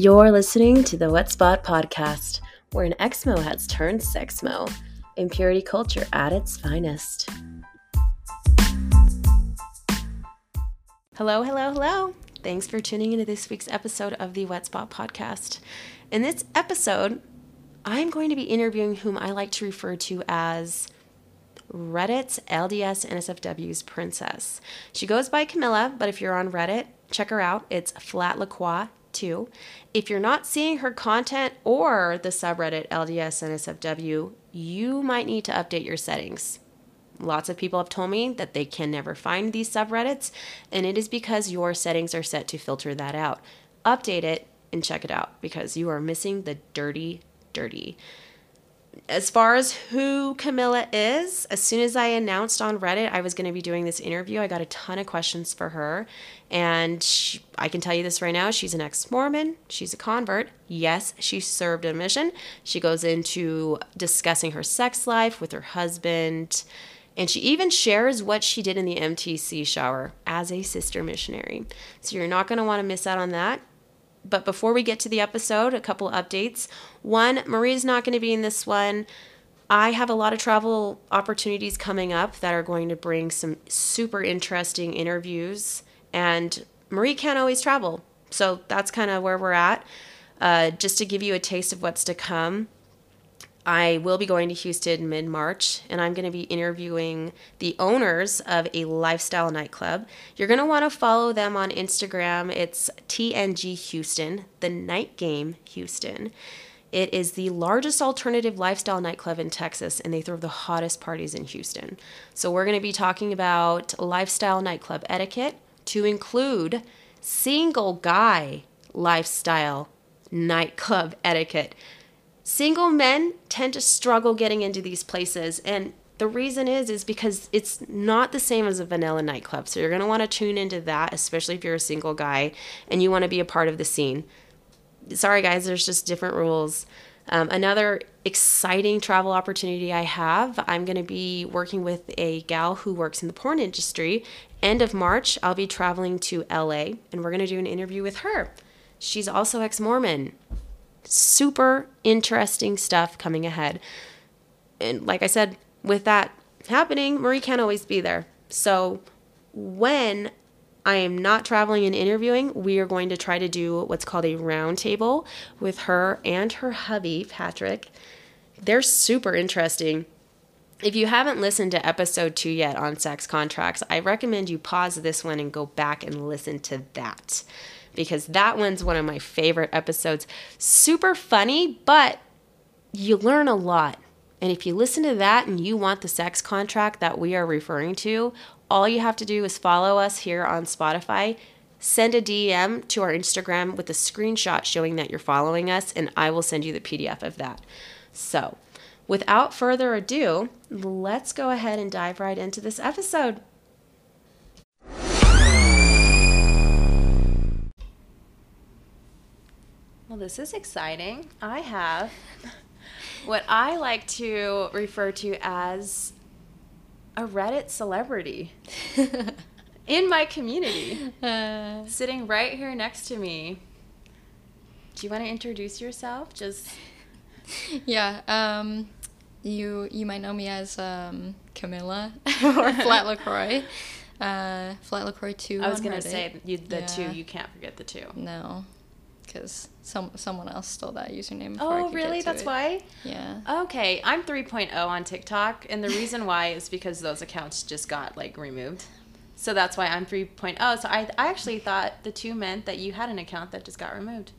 You're listening to the Wet Spot Podcast, where an Exmo has turned Sexmo, impurity culture at its finest. Hello, hello, hello. Thanks for tuning into this week's episode of the Wet Spot Podcast. In this episode, I'm going to be interviewing whom I like to refer to as Reddit's LDS NSFW's princess. She goes by Camilla, but if you're on Reddit, check her out. It's Flat LaCroix too. If you're not seeing her content or the subreddit LDS NSFW, you might need to update your settings. Lots of people have told me that they can never find these subreddits, and it is because your settings are set to filter that out. Update it and check it out because you are missing the dirty, dirty as far as who Camilla is, as soon as I announced on Reddit I was going to be doing this interview, I got a ton of questions for her. And she, I can tell you this right now she's an ex Mormon, she's a convert. Yes, she served a mission. She goes into discussing her sex life with her husband. And she even shares what she did in the MTC shower as a sister missionary. So you're not going to want to miss out on that. But before we get to the episode, a couple updates. One, Marie's not going to be in this one. I have a lot of travel opportunities coming up that are going to bring some super interesting interviews, and Marie can't always travel. So that's kind of where we're at. Uh, just to give you a taste of what's to come, I will be going to Houston mid March and I'm going to be interviewing the owners of a lifestyle nightclub. You're going to want to follow them on Instagram. It's TNG Houston, the night game Houston. It is the largest alternative lifestyle nightclub in Texas, and they throw the hottest parties in Houston. So, we're going to be talking about lifestyle nightclub etiquette to include single guy lifestyle nightclub etiquette single men tend to struggle getting into these places and the reason is is because it's not the same as a vanilla nightclub. So you're going to want to tune into that especially if you're a single guy and you want to be a part of the scene. Sorry guys there's just different rules. Um, another exciting travel opportunity i have i'm going to be working with a gal who works in the porn industry. End of march i'll be traveling to la and we're going to do an interview with her. She's also ex-mormon super interesting stuff coming ahead. And like I said, with that happening, Marie can't always be there. So when I am not traveling and interviewing, we are going to try to do what's called a roundtable with her and her hubby, Patrick. They're super interesting. If you haven't listened to episode two yet on sex contracts, I recommend you pause this one and go back and listen to that because that one's one of my favorite episodes. Super funny, but you learn a lot. And if you listen to that and you want the sex contract that we are referring to, all you have to do is follow us here on Spotify, send a DM to our Instagram with a screenshot showing that you're following us, and I will send you the PDF of that. So, without further ado, let's go ahead and dive right into this episode. Well, this is exciting. I have what I like to refer to as a Reddit celebrity in my community, uh, sitting right here next to me. Do you want to introduce yourself? Just yeah. Um, you you might know me as um, Camilla or Flat Lacroix. Uh, Flat Lacroix two. I was gonna Reddit. say you, the yeah. two. You can't forget the two. No, because some someone else stole that username. oh, really? That's it. why. Yeah. Okay, I'm 3.0 on TikTok, and the reason why is because those accounts just got like removed. So that's why I'm 3.0. So I I actually thought the two meant that you had an account that just got removed.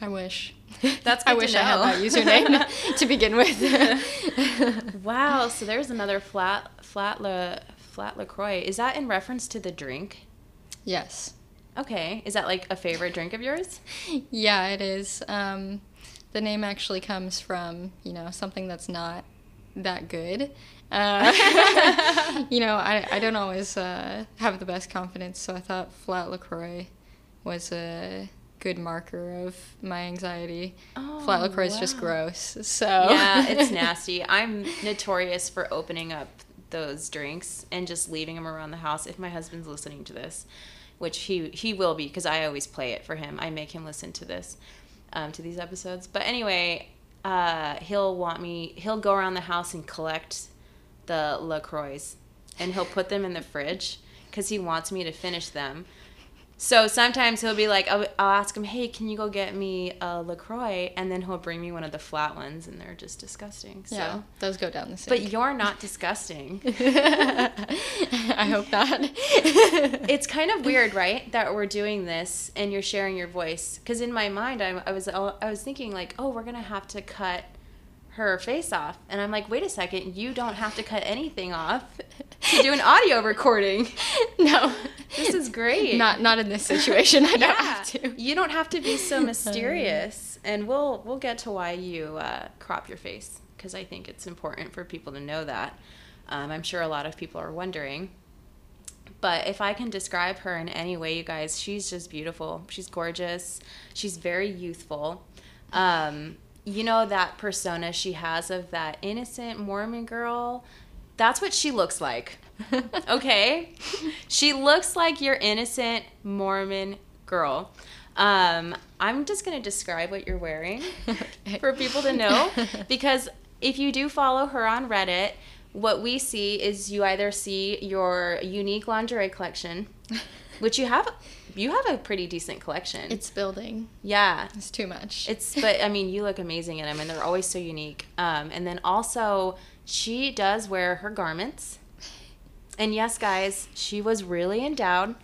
I wish. That's I wish I had that username to begin with. wow. So there's another flat flat la flat Lacroix. Is that in reference to the drink? Yes. Okay. Is that like a favorite drink of yours? Yeah, it is. Um, the name actually comes from, you know, something that's not that good. Uh, you know, I, I don't always uh, have the best confidence, so I thought Flat LaCroix was a good marker of my anxiety. Oh, Flat LaCroix is just gross. So Yeah, it's nasty. I'm notorious for opening up those drinks and just leaving them around the house if my husband's listening to this which he he will be because I always play it for him. I make him listen to this. um, to these episodes. But anyway, uh, he'll want me. He'll go around the house and collect the Lacroix, and he'll put them in the fridge because he wants me to finish them. So sometimes he'll be like, I'll, I'll, ask him, hey, can you go get me a LaCroix? And then he'll bring me one of the flat ones, and they're just disgusting. So. Yeah, those go down the sink. But you're not disgusting. I hope not. it's kind of weird, right, that we're doing this and you're sharing your voice. Because in my mind, I, I was I was thinking like, oh, we're gonna have to cut her face off. And I'm like, wait a second, you don't have to cut anything off to do an audio recording. No. This is great. Not not in this situation. I don't have to. You don't have to be so mysterious. and we'll we'll get to why you uh, crop your face because I think it's important for people to know that. Um, I'm sure a lot of people are wondering. But if I can describe her in any way, you guys, she's just beautiful. She's gorgeous. She's very youthful. Um, you know that persona she has of that innocent Mormon girl? That's what she looks like. okay? she looks like your innocent Mormon girl. Um, I'm just going to describe what you're wearing okay. for people to know because if you do follow her on Reddit, what we see is you either see your unique lingerie collection, which you have you have a pretty decent collection. It's building. Yeah, it's too much. It's but I mean you look amazing in them, and they're always so unique. Um, and then also she does wear her garments. And yes, guys, she was really endowed.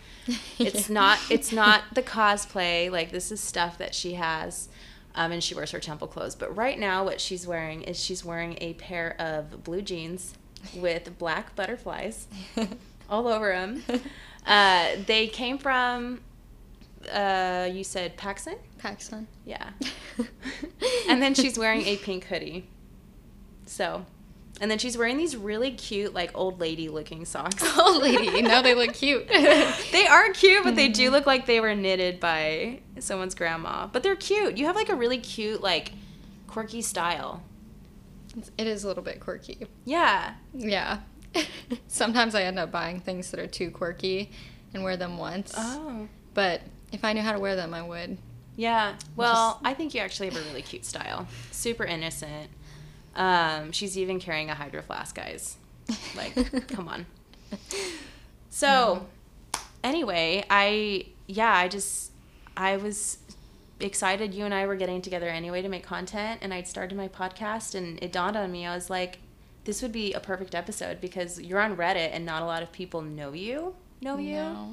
It's yeah. not it's not the cosplay. Like this is stuff that she has. Um, and she wears her temple clothes. But right now, what she's wearing is she's wearing a pair of blue jeans with black butterflies all over them. Uh, they came from, uh, you said PacSun? PacSun. Yeah. and then she's wearing a pink hoodie. So, and then she's wearing these really cute, like old lady looking socks. old lady. No, they look cute. they are cute, but they do mm-hmm. look like they were knitted by someone's grandma. But they're cute. You have like a really cute, like quirky style. It is a little bit quirky. Yeah. Yeah. Sometimes I end up buying things that are too quirky and wear them once. Oh. But if I knew how to wear them, I would. Yeah. Well, Just... I think you actually have a really cute style. Super innocent. Um, she's even carrying a hydro flask, guys. Like, come on. So, no. anyway, I yeah, I just I was excited you and I were getting together anyway to make content and I'd started my podcast and it dawned on me I was like this would be a perfect episode because you're on Reddit and not a lot of people know you. Know you? No.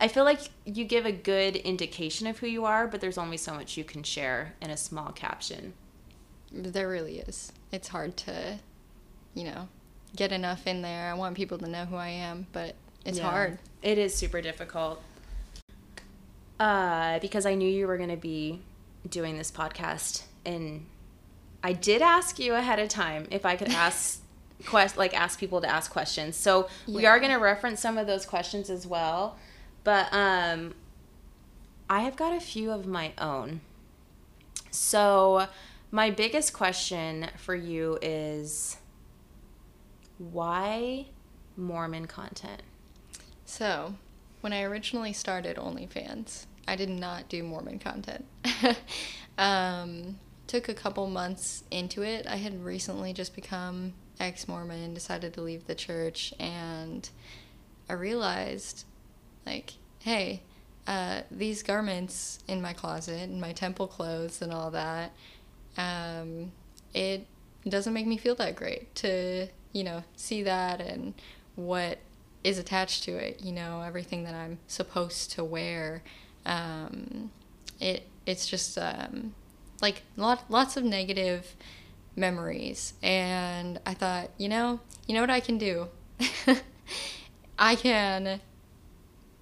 I feel like you give a good indication of who you are, but there's only so much you can share in a small caption. There really is. It's hard to, you know, get enough in there. I want people to know who I am, but it's yeah. hard. It is super difficult. Uh, because I knew you were going to be doing this podcast and I did ask you ahead of time if I could ask quest like ask people to ask questions. So yeah. we are going to reference some of those questions as well. But um I have got a few of my own. So my biggest question for you is why Mormon content? So, when I originally started OnlyFans, I did not do Mormon content. um, took a couple months into it. I had recently just become ex Mormon decided to leave the church, and I realized, like, hey, uh, these garments in my closet and my temple clothes and all that, um, it doesn't make me feel that great to, you know, see that and what is attached to it, you know, everything that I'm supposed to wear. Um, it it's just um, like lot, lots of negative memories. And i thought you know you know what i can do? I can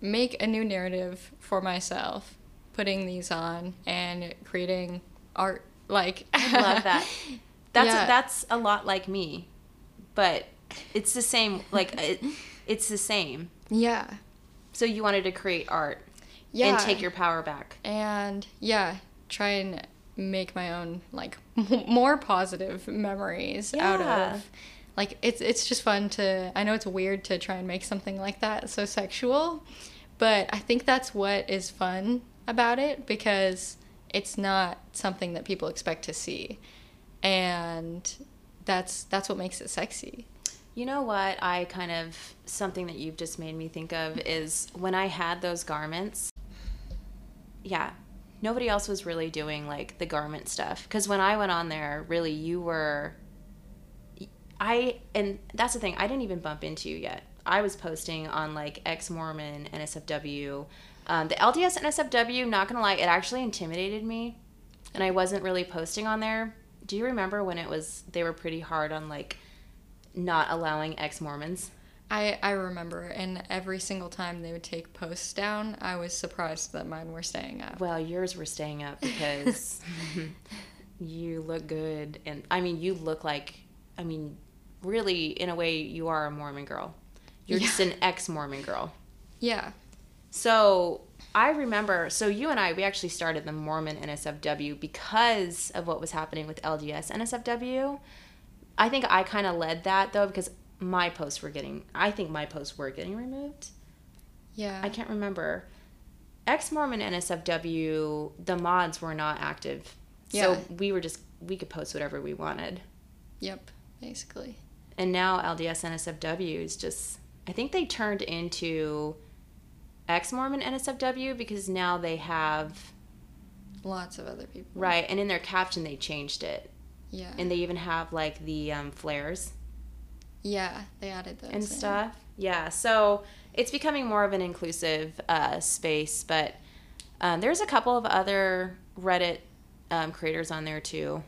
make a new narrative for myself putting these on and creating art like i love that. That's yeah. a, that's a lot like me but it's the same like it, it's the same. Yeah. So you wanted to create art yeah. and take your power back. And yeah try and make my own like more positive memories yeah. out of like it's it's just fun to I know it's weird to try and make something like that so sexual, but I think that's what is fun about it because it's not something that people expect to see. And that's that's what makes it sexy. You know what? I kind of something that you've just made me think of is when I had those garments. Yeah, nobody else was really doing like the garment stuff because when I went on there, really you were. I and that's the thing. I didn't even bump into you yet. I was posting on like ex Mormon NSFW. Um, the LDS NSFW, not gonna lie, it actually intimidated me, and I wasn't really posting on there. Do you remember when it was? They were pretty hard on like not allowing ex Mormons. I, I remember, and every single time they would take posts down, I was surprised that mine were staying up. Well, yours were staying up because you look good, and I mean, you look like, I mean, really, in a way, you are a Mormon girl. You're Yeah. just an ex Mormon girl. Yeah. So I remember, so you and I, we actually started the Mormon NSFW because of what was happening with LDS NSFW. I think I kind of led that though because my posts were getting, I think my posts were getting removed. Yeah. I can't remember. Ex Mormon NSFW, the mods were not active. Yeah. So we were just, we could post whatever we wanted. Yep, basically. And now LDS NSFW is just, I think they turned into ex Mormon NSFW because now they have, Lots of other people. right, and in their caption they changed it. Yeah. And they even have like the um, flares yeah, they added those and in. stuff. Yeah, so it's becoming more of an inclusive uh, space, but um, there's a couple of other Reddit um, creators on there too.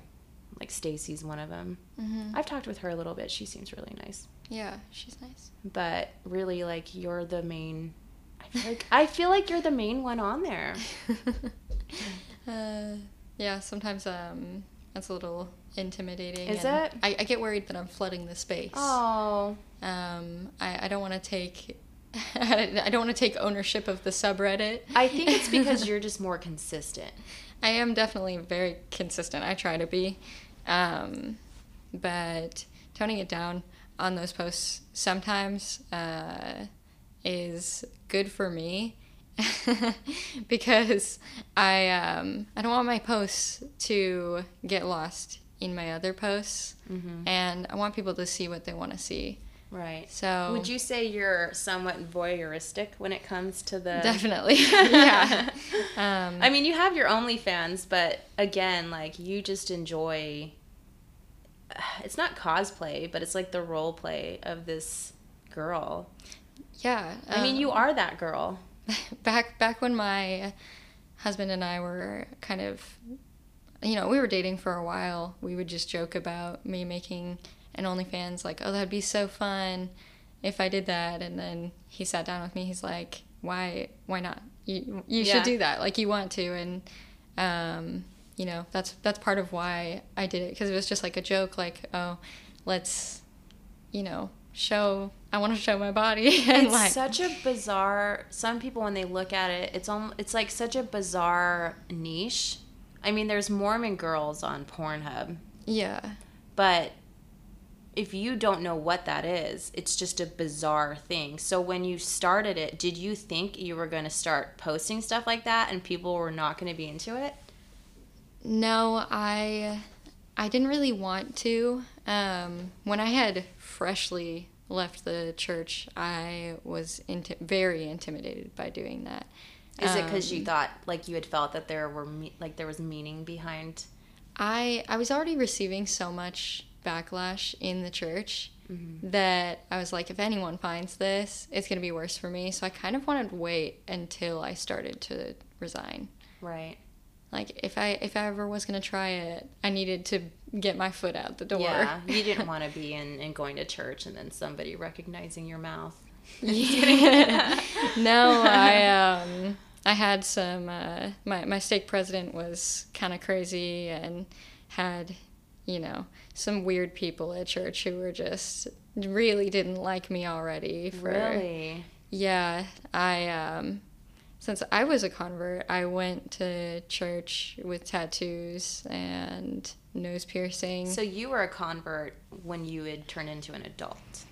Like Stacy's one of them. Mhm. I've talked with her a little bit. She seems really nice. Yeah, she's nice. but really like you're the main I feel like I feel like you're the main one on there. uh, yeah, sometimes um, that's a little intimidating. Is it? I, I get worried that I'm flooding the space. Oh. Um, I, I don't want to take. I don't want to take ownership of the subreddit. I think it's because you're just more consistent. I am definitely very consistent. I try to be. Um, but toning it down on those posts sometimes uh, is good for me because I um, I don't want my posts to get lost in my other posts, Mhm. and I want people to see what they want to see. Right. So Would you say you're somewhat voyeuristic when it comes to the definitely, yeah. Um, I mean, you have your OnlyFans, but again, like you just enjoy. It's not cosplay, but it's like the role play of this girl. yeah. I mean, um, you are that girl. back back when my husband and I were kind of you know, we were dating for a while. We would just joke about me making an OnlyFans like, "Oh, that'd be so fun if I did that." And then he sat down with me. He's like, "Why why not? You you Yeah. should do that. Like you want to." And um, you know, that's that's part of why I did it because it was just like a joke like, "Oh, let's you know, show I want to show my body." and it's like such a bizarre some people when they look at it it's almost it's like such a bizarre niche i mean there's mormon girls on pornhub yeah. but if you don't know what that is it's just a bizarre thing so when you started it did you think you were going to start posting stuff like that and people were not going to be into it No, I I didn't really want to. Um, when I had freshly left the church, I was inti- very intimidated by doing that. Is it because you Um, thought like you had felt that there were me- like there was meaning behind I I was already receiving so much backlash in the church Mm-hmm. that I was like, if anyone finds this, it's gonna be worse for me. So I kind of wanted to wait until I started to resign. right Like if I if I ever was gonna try it, I needed to get my foot out the door. yeah you didn't want to be in, in going to church and then somebody recognizing your mouth no, I um I had some uh, my my stake president was kind of crazy and had you know some weird people at church who were just really didn't like me already for Really? yeah I um since I was a convert I went to church with tattoos and nose piercing So you were a convert when you had turned into an adult.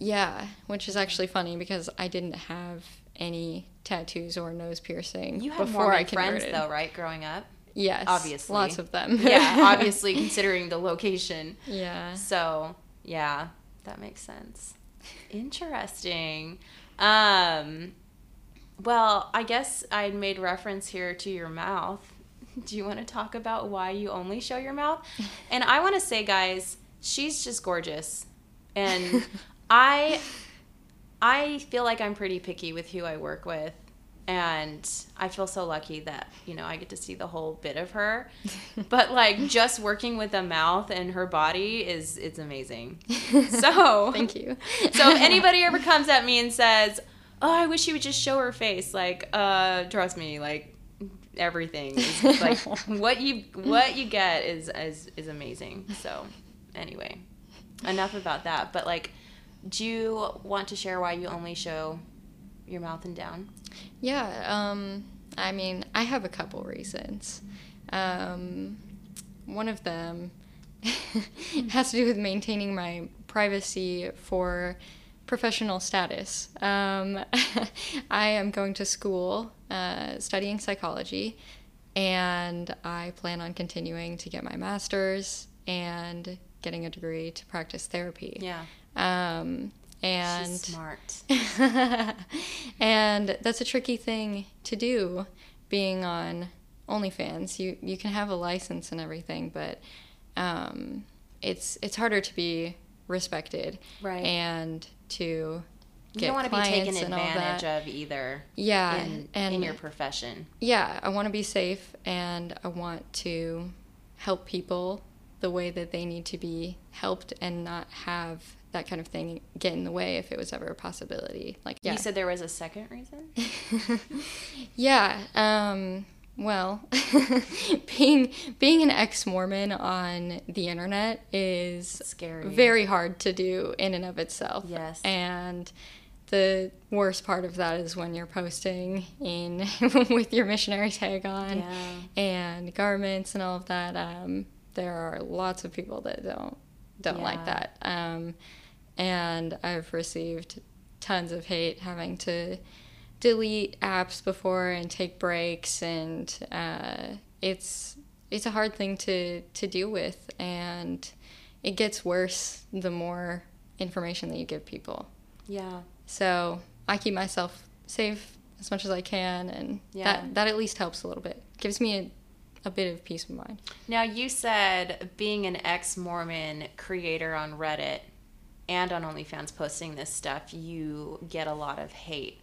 Yeah, which is actually funny because I didn't have any tattoos or nose piercing You had before Mormon I friends converted. though, right? Growing up. Yes. Obviously. Lots of them. yeah, obviously considering the location. Yeah. So, yeah, that makes sense. Interesting. Um well, I guess I made reference here to your mouth. Do you want to talk about why you only show your mouth? And I want to say guys, she's just gorgeous. And I I feel like I'm pretty picky with who I work with. And I feel so lucky that, you know, I get to see the whole bit of her. But like just working with the mouth and her body is it's amazing. So Thank you. so if anybody ever comes at me and says, "Oh, I wish you would just show her face," like, uh, trust me, like everything, is, like what you what you get is is is amazing. So, anyway, enough about that. But like, do you want to share why you only show your mouth and down? Yeah, um, I mean, I have a couple reasons. Um, one of them has to do with maintaining my privacy for professional status. Um, I am going to school uh, studying psychology, and I plan on continuing to get my master's and getting a degree to practice therapy. Yeah, Um, and she's smart. and that's a tricky thing to do being on OnlyFans. You you can have a license and everything, but um, it's it's harder to be respected Right. and to You don't want to be taken advantage of either. Yeah, in, and in your profession. yeah, I want to be safe and I want to help people the way that they need to be helped and not have that kind of thing get in the way if it was ever a possibility. Like yeah. You said there was a second reason. yeah. Um, well, being being an ex-Mormon on the internet is Scary. very hard to do in and of itself. Yes. And the worst part of that is when you're posting in with your missionary tag on Yeah. and garments and all of that. Um, there are lots of people that don't don't like that. Um, and I've received tons of hate having to delete apps before and take breaks, and uh, it's it's a hard thing to to deal with, and it gets worse the more information that you give people. Yeah. So I keep myself safe as much as I can, and Yeah. that that at least helps a little bit. Gives me a, a bit of peace of mind. Now, you said being an ex Mormon creator on Reddit and on OnlyFans posting this stuff, you get a lot of hate.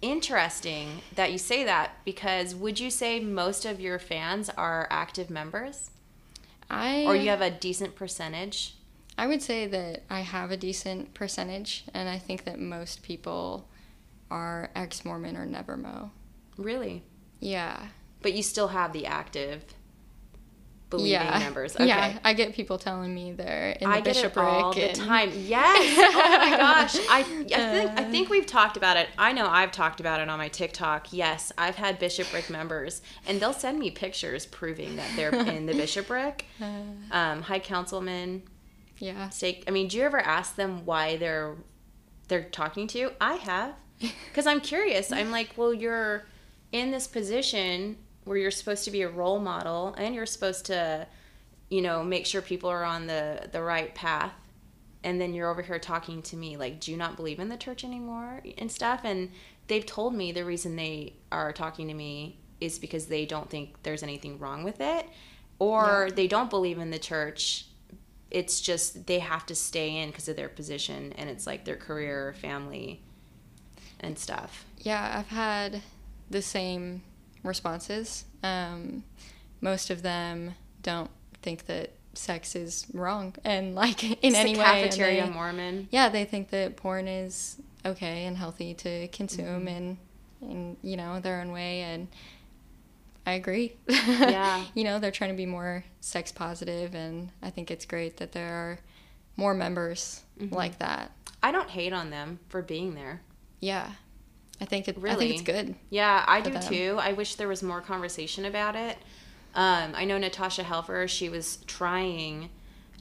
Interesting that you say that because would you say most of your fans are active members? I Or you have a decent percentage? I would say that I have a decent percentage, and I think that most people are ex Mormon or never Mo. Really? Yeah. But you still have the active believing yeah. members. Okay. Yeah, I get people telling me they're in the I get it bishopric. all the time. Yes. Oh my gosh. I, I think I think we've talked about it. I know I've talked about it on my TikTok. Yes, I've had bishopric members, and they'll send me pictures proving that they're in the bishopric. Um, high councilman, Yeah. stake. I mean, do you ever ask them why they're they're talking to you? I have, because I'm curious. I'm like, well, you're in this position where you're supposed to be a role model, and you're supposed to, you know, make sure people are on the the right path. And then you're over here talking to me like, do you not believe in the church anymore and stuff? And they've told me the reason they are talking to me is because they don't think there's anything wrong with it, or Yeah. they don't believe in the church it's just they have to stay in because of their position and it's like their career family and stuff Yeah, I've had the same responses. Um, most of them don't think that sex is wrong and like in It's any the way. cafeteria they- mormon yeah, they think that porn is okay and healthy to consume Mm-hmm. and in you know their own way and I agree. Yeah. you know, they're trying to be more sex positive and I think it's great that there are more members Mm-hmm. like that. i don't hate on them for being there Yeah. I think it I Really? think it's good. yeah i do them. too i wish there was more conversation about it um, i know natasha helfer she was trying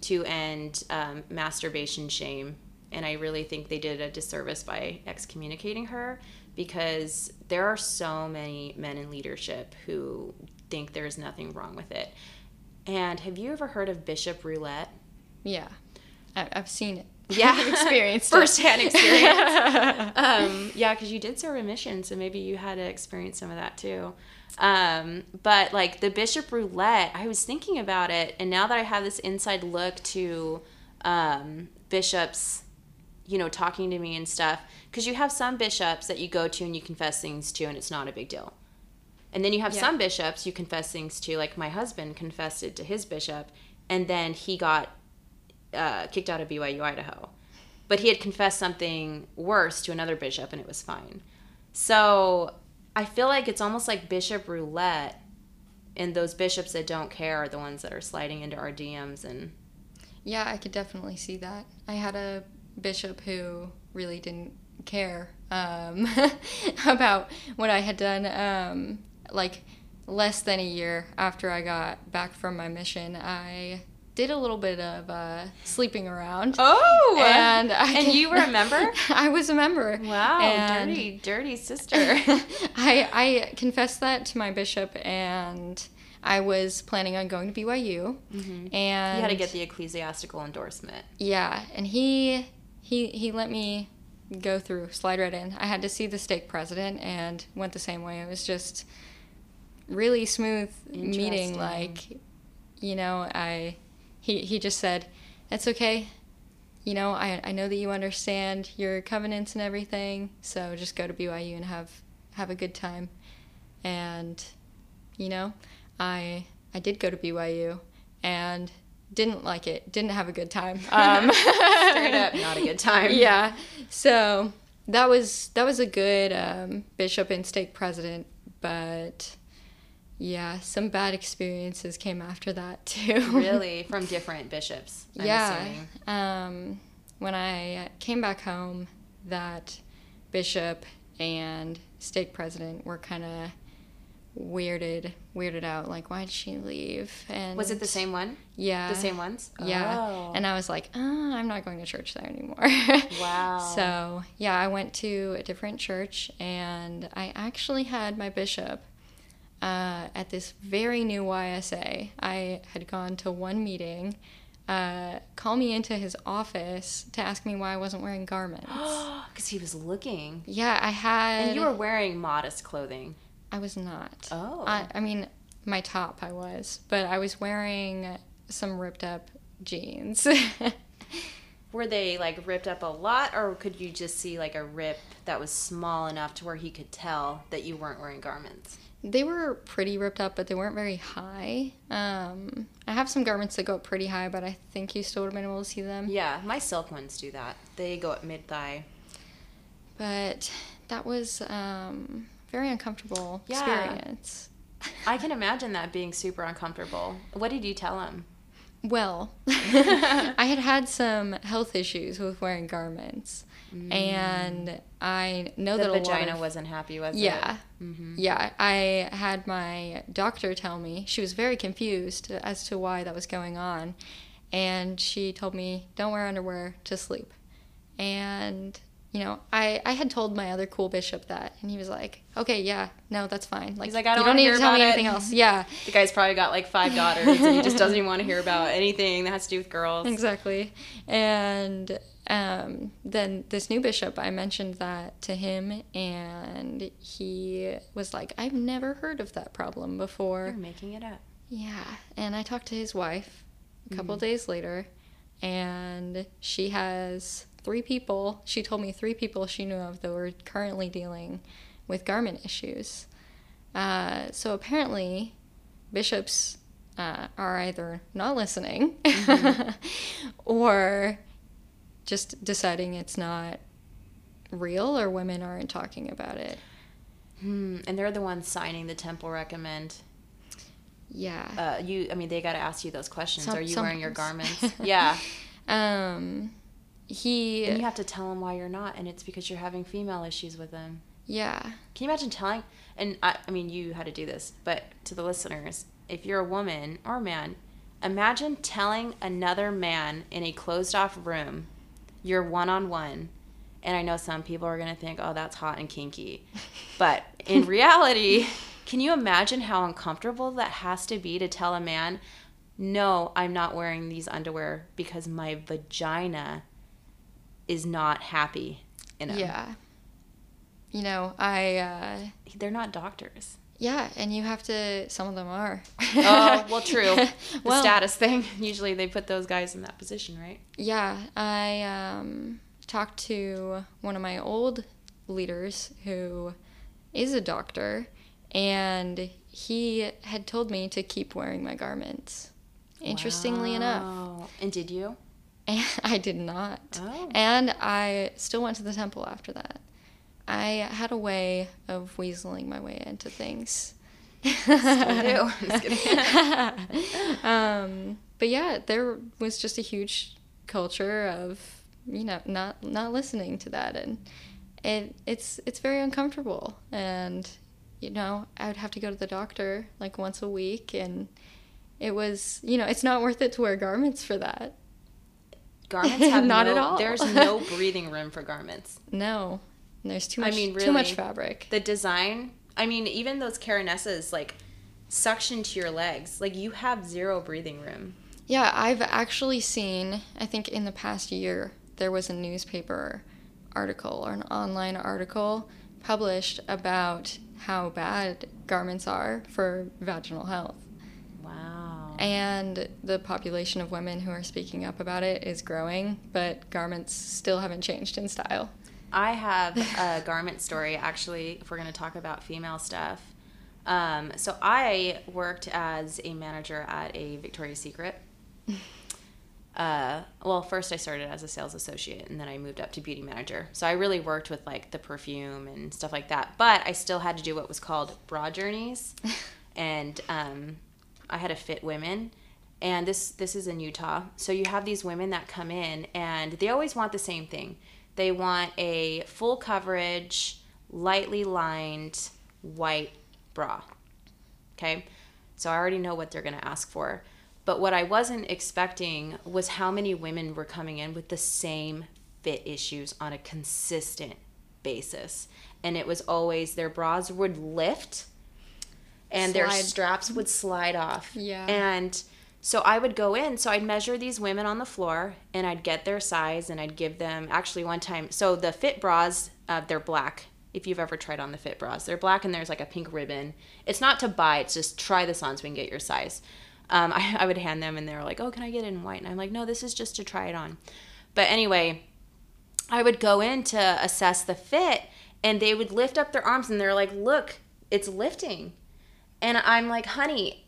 to end um, masturbation shame and i really think they did a disservice by excommunicating her because there are so many men in leadership who think there's nothing wrong with it. And have you ever heard of Bishop Roulette? Yeah, I've seen it. Yeah, I've firsthand experience. um, yeah, because you did serve a mission, so maybe you had to experience some of that too. Um, but like the Bishop Roulette, I was thinking about it, and now that I have this inside look to um, bishops, you know, talking to me and stuff, because you have some bishops that you go to and you confess things to, and it's not a big deal. And then you have Yeah. some bishops you confess things to, like my husband confessed it to his bishop, and then he got uh, kicked out of BYU Idaho. But he had confessed something worse to another bishop, and it was fine. So I feel like it's almost like bishop roulette, and those bishops that don't care are the ones that are sliding into our DMs and Yeah, I could definitely see that. I had a bishop who really didn't care um, about what I had done. Um, like less than a year after I got back from my mission, I did a little bit of uh, sleeping around. oh, and I, and you were a member? I was a member. Wow, And- dirty, dirty sister. I I confessed that to my bishop, and I was planning on going to BYU. And you had to get the ecclesiastical endorsement. Yeah, and he he he let me go through, slide right in. I had to see the stake president and went the same way. It was just really smooth meeting. Like, you know, I he he just said, "It's okay." You know, I, I know that you understand your covenants and everything, so just go to BYU and have have a good time. And, you know, I I did go to BYU and didn't like it, didn't have a good time. Um, Straight up, not a good time. yeah. So that was that was a good um, bishop and stake president, but yeah, some bad experiences came after that too. Really, from different bishops. I'm yeah. Um, when I came back home, that bishop and stake president were kind of weirded weirded out like why did she leave and Was it the same one? yeah The same ones? yeah Oh. and i was like oh, i'm not going to church there anymore Wow. so yeah i went to a different church and i actually had my bishop uh, at this very new ysa i had gone to one meeting uh, call me into his office to ask me why i wasn't wearing garments Because he was looking. yeah i had And you were wearing modest clothing. i was not Oh. I, I mean my top i was but i was wearing some ripped up jeans Were they like ripped up a lot, or could you just see like a rip that was small enough to where he could tell that you weren't wearing garments? They were pretty ripped up, but they weren't very high. Um, I have some garments that go up pretty high, but I think you still would have been able to see them. Yeah, my silk ones do that. They go up mid thigh. But that was um, very uncomfortable Yeah. experience. I can imagine that being super uncomfortable. What did you tell him? Well, I had had some health issues with wearing garments, and I know The that a lot vagina of- wasn't happy with Yeah. it. Mm-hmm. Yeah, I had my doctor tell me. She was very confused as to why that was going on. And she told me, don't wear underwear to sleep. And, you know, I, I had told my other cool bishop that. And he was like, okay, yeah, no, that's fine. Like, He's like, I don't you don't need to tell me about anything else. Yeah, The guy's probably got like five daughters, and he just doesn't even want to hear about anything that has to do with girls. exactly. And um, then this new bishop, I mentioned that to him. And he was like, I've never heard of that problem before. You're making it up. Yeah, and I talked to his wife a couple Mm-hmm. days later, and she has three people. She told me three people she knew of that were currently dealing with garment issues. Uh, so apparently, bishops uh, are either not listening Mm-hmm. or just deciding it's not real or women aren't talking about it. Hmm. And they're the ones signing the temple recommend. Yeah. Uh, you, I mean, they got to ask you those questions. Some- Are you wearing your garments? yeah. Um, he. And you have to tell them why you're not, and it's because you're having female issues with them. yeah. Can you imagine telling? And I, I mean, you had to do this, but to the listeners, if you're a woman or a man, imagine telling another man in a closed off room, you're one on one, And I know some people are going to think, oh, that's hot and kinky. But in reality, can you imagine how uncomfortable that has to be to tell a man, no, I'm not wearing these underwear because my vagina is not happy in them? Yeah. You know, I, uh, They're not doctors. Yeah, and you have to, some of them are. Oh, well, true. The Well- status thing. Usually they put those guys in that position, right? Yeah, I um, talked to one of my old leaders who is a doctor, and he had told me to keep wearing my garments. Interestingly enough, And did you? and I did not. Oh. And I still went to the temple after that. I had a way of weaseling my way into things. Still do. Um, but yeah, there was just a huge culture of you know not not listening to that, and it it's it's very uncomfortable. And you know, I would have to go to the doctor like once a week, and it was you know it's not worth it to wear garments for that. Garments have Not no, at all. There's no breathing room for garments. No, there's too I much mean, too much fabric. The design, I mean, even those Carinessas, like, suction to your legs. Like, you have zero breathing room. Yeah, I've actually seen, I think in the past year, there was a newspaper article or an online article published about how bad garments are for vaginal health. Wow. And the population of women who are speaking up about it is growing, but garments still haven't changed in style. I have a garment story, actually, if we're going to talk about female stuff. Um, so, I worked as a manager at a Victoria's Secret. Uh, well, first I started as a sales associate and then I moved up to beauty manager. So I really worked with like the perfume and stuff like that. But I still had to do what was called bra journeys. and um, I had to fit women. And this this is in Utah. So you have these women that come in and they always want the same thing. They want a full coverage, lightly lined white bra. Okay? So I already know what they're going to ask for. But what I wasn't expecting was how many women were coming in with the same fit issues on a consistent basis. And it was always their bras would lift and their straps would slide off. Yeah. And so I would go in, so I'd measure these women on the floor and I'd get their size and I'd give them actually one time. So the fit bras, uh, they're black. If you've ever tried on the fit bras, they're black and there's like a pink ribbon. It's not to buy, it's just try this on so we can get your size. Um, I, I would hand them and they were like, oh, can I get it in white? And I'm like, no, this is just to try it on. But anyway, I would go in to assess the fit and they would lift up their arms and they're like, look, it's lifting. And I'm like, honey,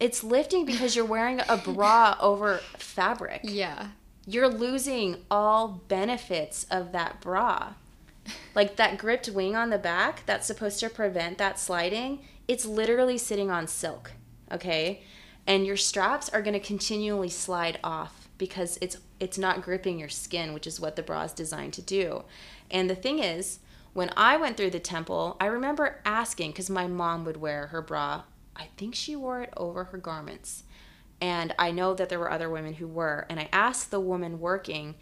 it's lifting because you're wearing a bra over fabric. Yeah. You're losing all benefits of that bra. Like that gripped wing on the back that's supposed to prevent that sliding, it's literally sitting on silk, okay? And your straps are going to continually slide off because it's it's not gripping your skin, which is what the bra is designed to do. And the thing is, when I went through the temple, I remember asking cuz my mom would wear her bra. I think she wore it over her garments. And I know that there were other women who were. And I asked the woman working,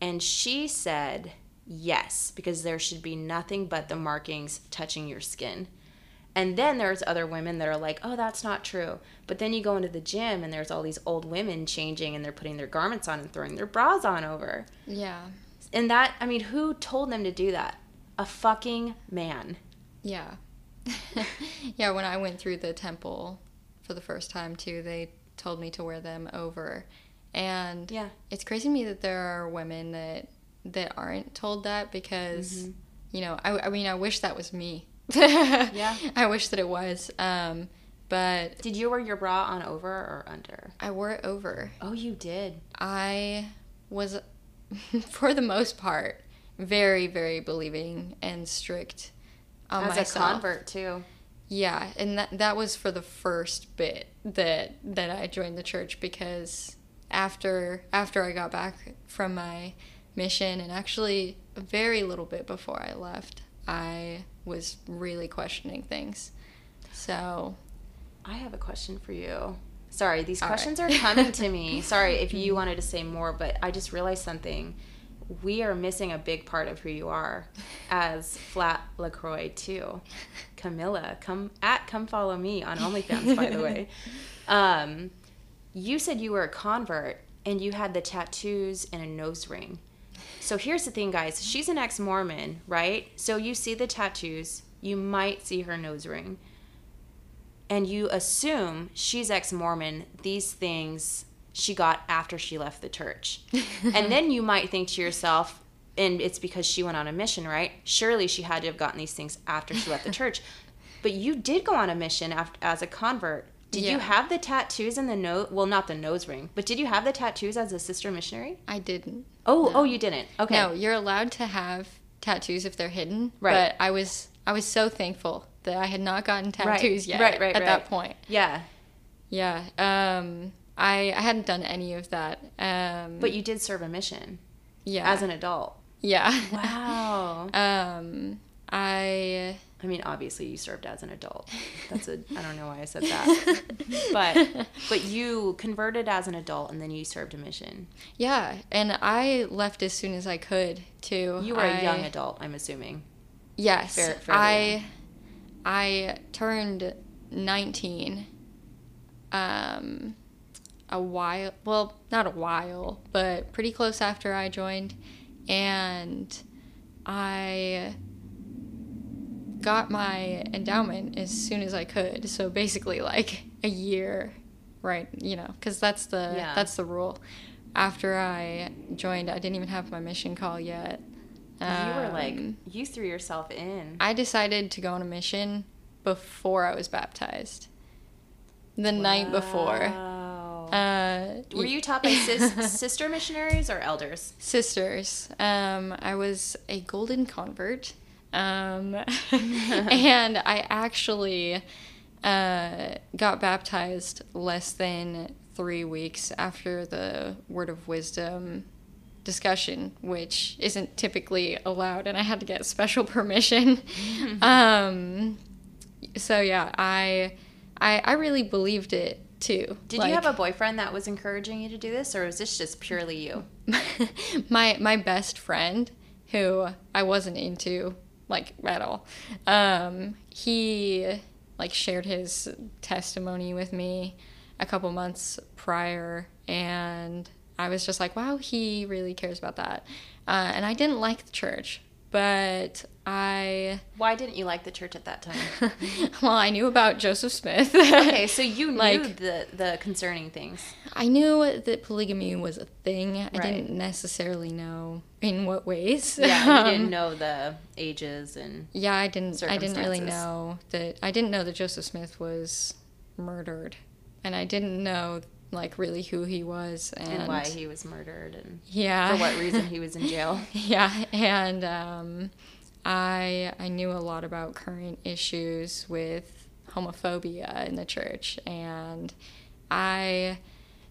and she said yes, because there should be nothing but the markings touching your skin. And then there's other women that are like, oh, that's not true. But then you go into the gym and there's all these old women changing and they're putting their garments on and throwing their bras on over. Yeah. And that, I mean, who told them to do that? A fucking man. Yeah. yeah, when I went through the temple for the first time too, they told me to wear them over. And Yeah. it's crazy to me that there are women that that aren't told that because you know, I, I mean, I wish that was me. yeah. I wish that it was. Um, but Did you wear your bra on over or under? I wore it over. Oh, you did. I was, for the most part, very, very believing and strict on As myself. a convert, too. Yeah, and that that was for the first bit that that I joined the church because after after I got back from my mission and actually a very little bit before I left, I was really questioning things. So, I have a question for you. Sorry, these questions right. are coming to me. Sorry if you mm-hmm. wanted to say more, but I just realized something. We are missing a big part of who you are as Flat LaCroix too. Camilla, come at come follow me on OnlyFans, by the way. Um, you said you were a convert and you had the tattoos and a nose ring. So here's the thing, guys. She's an ex Mormon, right? So you see the tattoos, you might see her nose ring, and you assume she's ex Mormon. These things she got after she left the church. and then you might think to yourself, and it's because she went on a mission, right? Surely she had to have gotten these things after she left the church. But you did go on a mission after, as a convert. Did you have the tattoos and the nose? Well, not the nose ring, but did you have the tattoos as a sister missionary? I didn't. Oh, oh, you didn't. Okay. No, you're allowed to have tattoos if they're hidden. Right. But I was I was so thankful that I had not gotten Right, tattoos yet right, right, at right. that point. Yeah, Yeah. Um I I hadn't done any of that. Um but you did serve a mission yeah. as an adult. yeah. Wow. um I I mean, obviously you served as an adult. That's a I don't know why I said that. but but you converted as an adult and then you served a mission. yeah, and I left as soon as I could too. You were a young adult, I'm assuming. Yes. Fair- I I turned 19 um a while well not a while but pretty close after I joined and I got my endowment as soon as I could so basically like a year right you know cuz that's the Yeah. that's the rule after I joined I didn't even have my mission call yet you were like Um, you threw yourself in. I decided to go on a mission before I was baptized. The night before. Uh, were you taught by sis- sister missionaries or elders? sisters? Um, I was a golden convert. Um, and I actually uh, got baptized less than three weeks after the Word of Wisdom discussion, which isn't typically allowed, and I had to get special permission. um, so yeah, I, I I really believed it too. Did you have a boyfriend that was encouraging you to do this or was this just purely you? my my best friend who I wasn't into like at all. Um, he like shared his testimony with me a couple months prior, and I was just like, wow, he really cares about that. Uh, and I didn't like the church, but I Why didn't you like the church at that time? well, I knew about Joseph Smith. okay, so you knew the the concerning things. I knew that polygamy was a thing. Right. I didn't necessarily know in what ways. Yeah, you Um, didn't know the ages and Yeah, I didn't. I didn't really know that. I didn't know that Joseph Smith was murdered, and I didn't know like really who he was and, and why he was murdered and Yeah. for what reason he was in jail. yeah, and um, I I knew a lot about current issues with homophobia in the church, and I,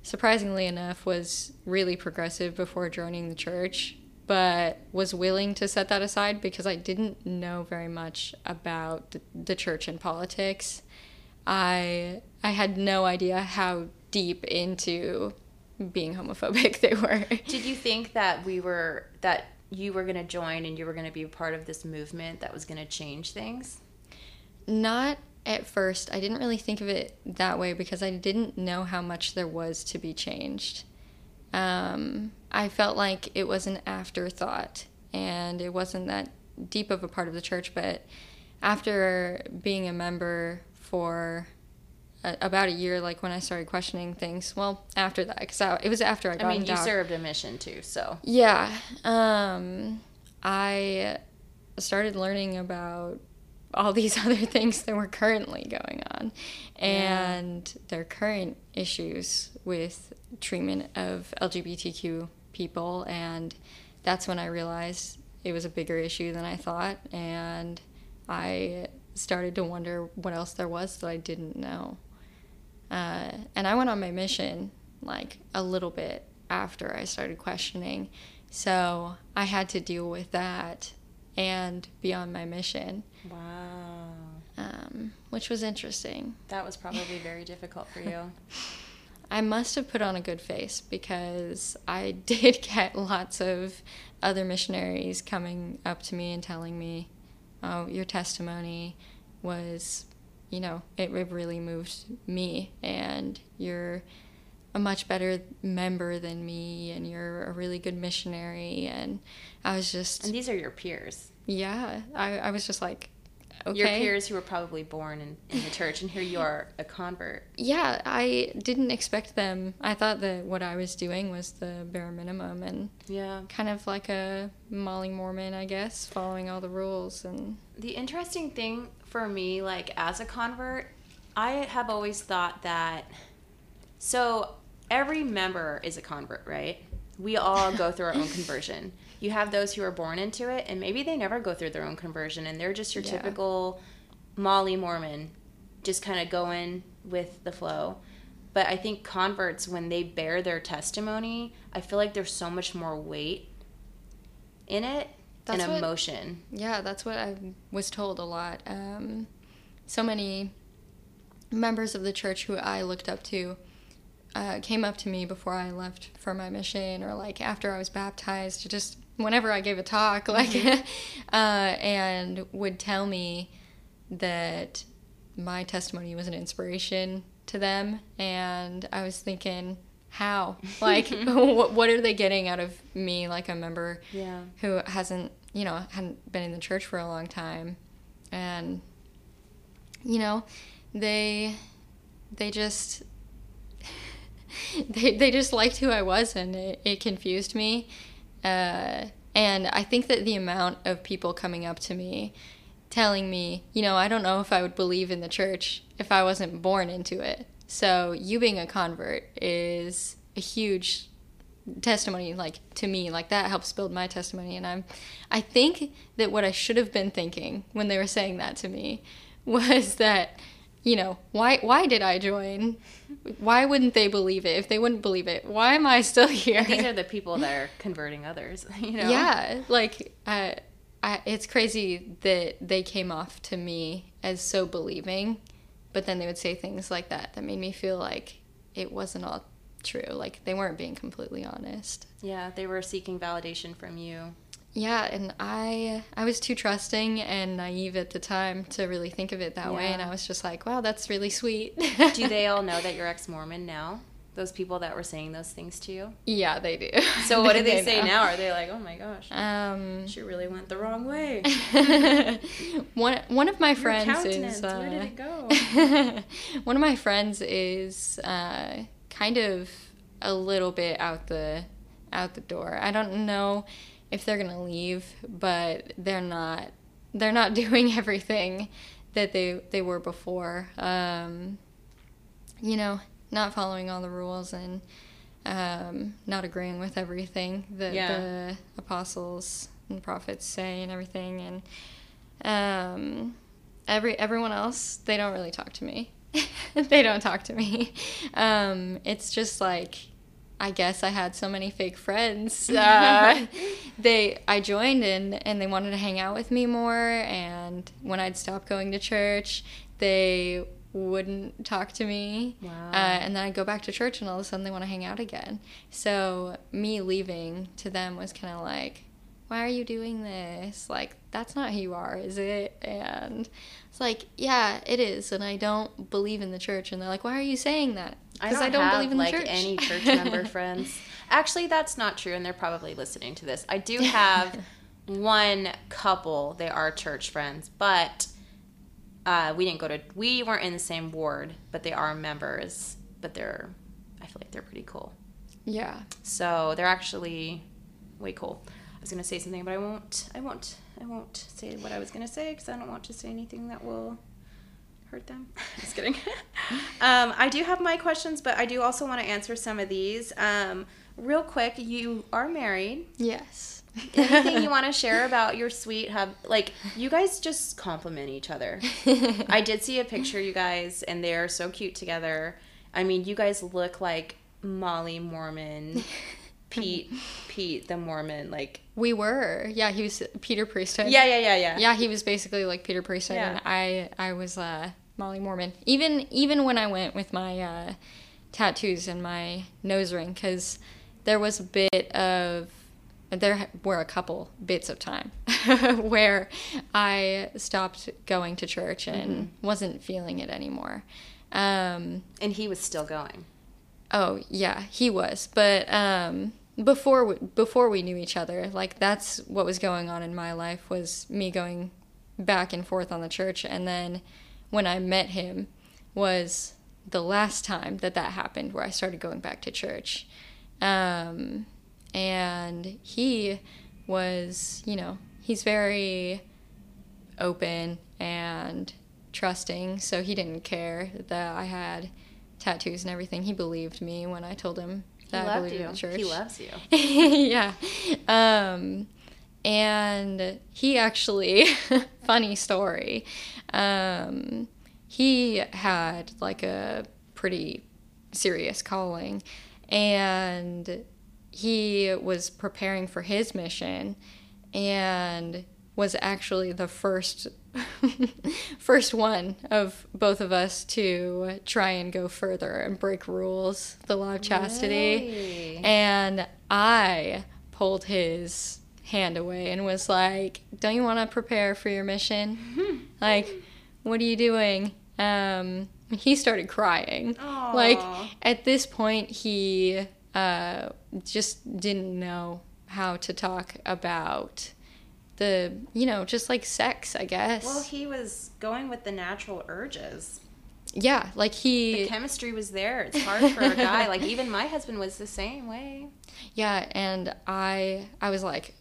surprisingly enough, was really progressive before joining the church, but was willing to set that aside because I didn't know very much about the, church and politics. I I had no idea how deep into being homophobic they were. Did you think that we were that you were going to join and you were going to be a part of this movement that was going to change things? Not at first. I didn't really think of it that way because I didn't know how much there was to be changed. Um, I felt like it was an afterthought and it wasn't that deep of a part of the church. But after being a member for a, about a year, like when I started questioning things, well, after that, because it was after I got I mean, you endowed. served a mission too, so Yeah. Um, I started learning about all these other things that were currently going on and their current issues with treatment of LGBTQ people. And that's when I realized it was a bigger issue than I thought. And I started to wonder what else there was that I didn't know. Uh, and I went on my mission like a little bit after I started questioning. So I had to deal with that and be on my mission, wow. um, which was interesting. That was probably very difficult for you. I must have put on a good face because I did get lots of other missionaries coming up to me and telling me, "Oh, your testimony was, you know, it, it really moved me, and you're a much better member than me, and you're a really good missionary." And I was just, And these are your peers. yeah, I, I was just like, okay. Your peers who were probably born in, in the church, and here you are, a convert. yeah, I didn't expect them. I thought that what I was doing was the bare minimum and Yeah. kind of like a Molly Mormon, I guess, following all the rules and The interesting thing for me, like as a convert, I have always thought that. So every member is a convert, right? We all go through our own conversion. You have those who are born into it, and maybe they never go through their own conversion, and they're just your Yeah. typical Molly Mormon, just kind of going with the flow. But I think converts, when they bear their testimony, I feel like there's so much more weight in it That's and what- emotion. yeah, that's what I was told a lot. Um, so many members of the church who I looked up to uh, came up to me before I left for my mission, or like after I was baptized, just whenever I gave a talk, like, uh, and would tell me that my testimony was an inspiration to them, and I was thinking. How? Like, what, what are they getting out of me, like a member Yeah. who hasn't, you know, hadn't been in the church for a long time, and you know, they they just they they just liked who I was, and it, it confused me. Uh, and I think that the amount of people coming up to me, telling me, you know, I don't know if I would believe in the church if I wasn't born into it. So you being a convert is a huge testimony like to me. Like that helps build my testimony. And i'm i think that what i should have been thinking when they were saying that to me was that you know why why did i join? Why wouldn't they believe it? If they wouldn't believe it why am i still here? These are the people that are converting others, you know? yeah. Like uh, I, it's crazy that they came off to me as so believing but then they would say things like that that made me feel like it wasn't all true like they weren't being completely honest Yeah, they were seeking validation from you. Yeah, and I I was too trusting and naive at the time to really think of it that way, and I was just like, wow, that's really sweet. Do they all know that you're ex Mormon now? Those people that were saying those things to you? Yeah, they do. So what do they, say know. now? Are they like, oh my gosh, Um, she really went the wrong way? one one of my Your friends is where did uh, it go? one of my friends is uh, kind of a little bit out the out the door. I don't know if they're gonna leave, but they're not they're not doing everything that they they were before. Um, you know, not following all the rules and um, not agreeing with everything that Yeah. the apostles and prophets say and everything. And um, every everyone else they don't really talk to me. They don't talk to me. Um, it's just like i guess i had so many fake friends uh, they i joined and and they wanted to hang out with me more. And when i'd stop going to church they wouldn't talk to me Wow. uh, and then i'd go back to church and all of a sudden they want to hang out again so me leaving to them was kind of like why are you doing this? Like, that's not who you are, is it? And it's like, yeah, it is. And I don't believe in the church. And they're like, why are you saying that? Because I don't, have believe in like any church member friends. Actually, that's not true, and they're probably listening to this. I do have one couple. They are church friends, but uh, we didn't go to. We weren't in the same ward, but they are members. But they're, I feel like they're pretty cool. Yeah. So they're actually way cool. I was gonna say something, but I won't. I won't. I won't say what I was gonna say because I don't want to say anything that will hurt them. Just kidding. um, I do have my questions, but I do also want to answer some of these. Um, real quick, you are married. Yes. Anything you want to share about your sweet hub? Like you guys just compliment each other. I did see a picture, you guys, and they are so cute together. I mean, you guys look like Molly Mormon, Pete, Pete the Mormon. Like, we were. Yeah, he was Peter Priesthood. yeah, yeah, yeah, yeah. Yeah, he was basically like Peter Priesthood, Yeah. and I I was uh, Molly Mormon. Even even when I went with my uh, tattoos and my nose ring because there was a bit of there were a couple bits of time where I stopped going to church and mm-hmm. wasn't feeling it anymore. Um, and he was still going. Oh yeah, he was. But um, before we, before we knew each other, like that's what was going on in my life was me going back and forth on the church, and then when I met him was the last time that that happened, where I started going back to church. Um, and he was, you know, he's very open and trusting, so he didn't care that I had tattoos and everything. He believed me when I told him that I believed you. in the church. He loves you. yeah. Um, and he actually, funny story, um, he had like a pretty serious calling and he was preparing for his mission and was actually the first first one of both of us to try and go further and break rules, the law of chastity. And I pulled his hand away and was like, "Don't you want to prepare for your mission? like, what are you doing?" Um, he started crying. Aww. Like at this point, he uh, just didn't know how to talk about the you know just like sex i guess. Well he was going with the natural urges. Yeah like he the chemistry was there. It's hard for a guy. Like even my husband was the same way. Yeah and i i was like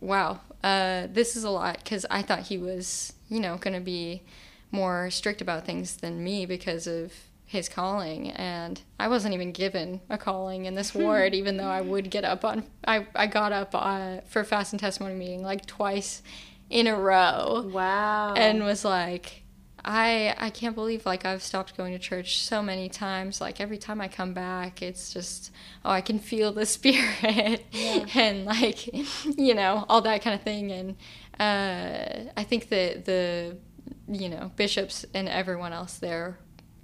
wow uh, this is a lot because i thought he was you know going to be more strict about things than me because of his calling and I wasn't even given a calling in this ward even though I would get up on I, I got up uh, for fast and testimony meeting like twice in a row. Wow. And was like I I can't believe like I've stopped going to church so many times like every time I come back it's just oh I can feel the spirit yeah. and like you know all that kind of thing and uh, I think that the you know bishops and everyone else there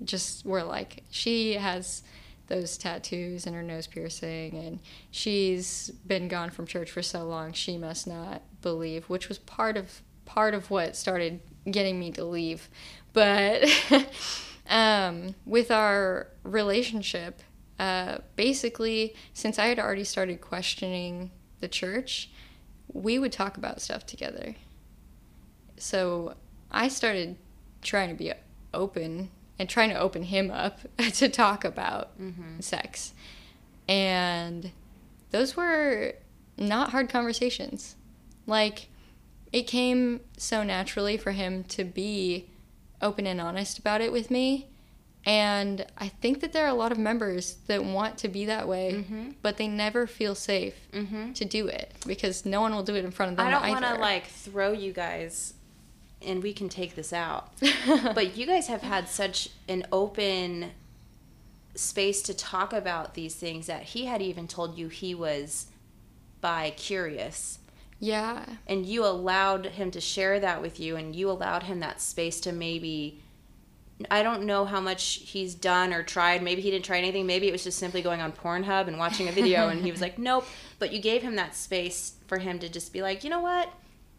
just were like she has those tattoos and her nose piercing and she's been gone from church for so long she must not believe which was part of part of what started getting me to leave. But um, with our relationship uh, basically since i had already started questioning the church we would talk about stuff together. So i started trying to be open and trying to open him up to talk about mm-hmm. sex. And those were not hard conversations. Like, it came so naturally for him to be open and honest about it with me. And I think that there are a lot of members that want to be that way, mm-hmm. but they never feel safe mm-hmm. to do it because no one will do it in front of them. I don't want to like throw you guys and we can take this out. but you guys have had such an open space to talk about these things that he had even told you he was bi curious. Yeah. And you allowed him to share that with you and you allowed him that space to maybe I don't know how much he's done or tried. Maybe he didn't try anything. Maybe it was just simply going on Pornhub and watching a video and he was like, "Nope." But you gave him that space for him to just be like, "You know what?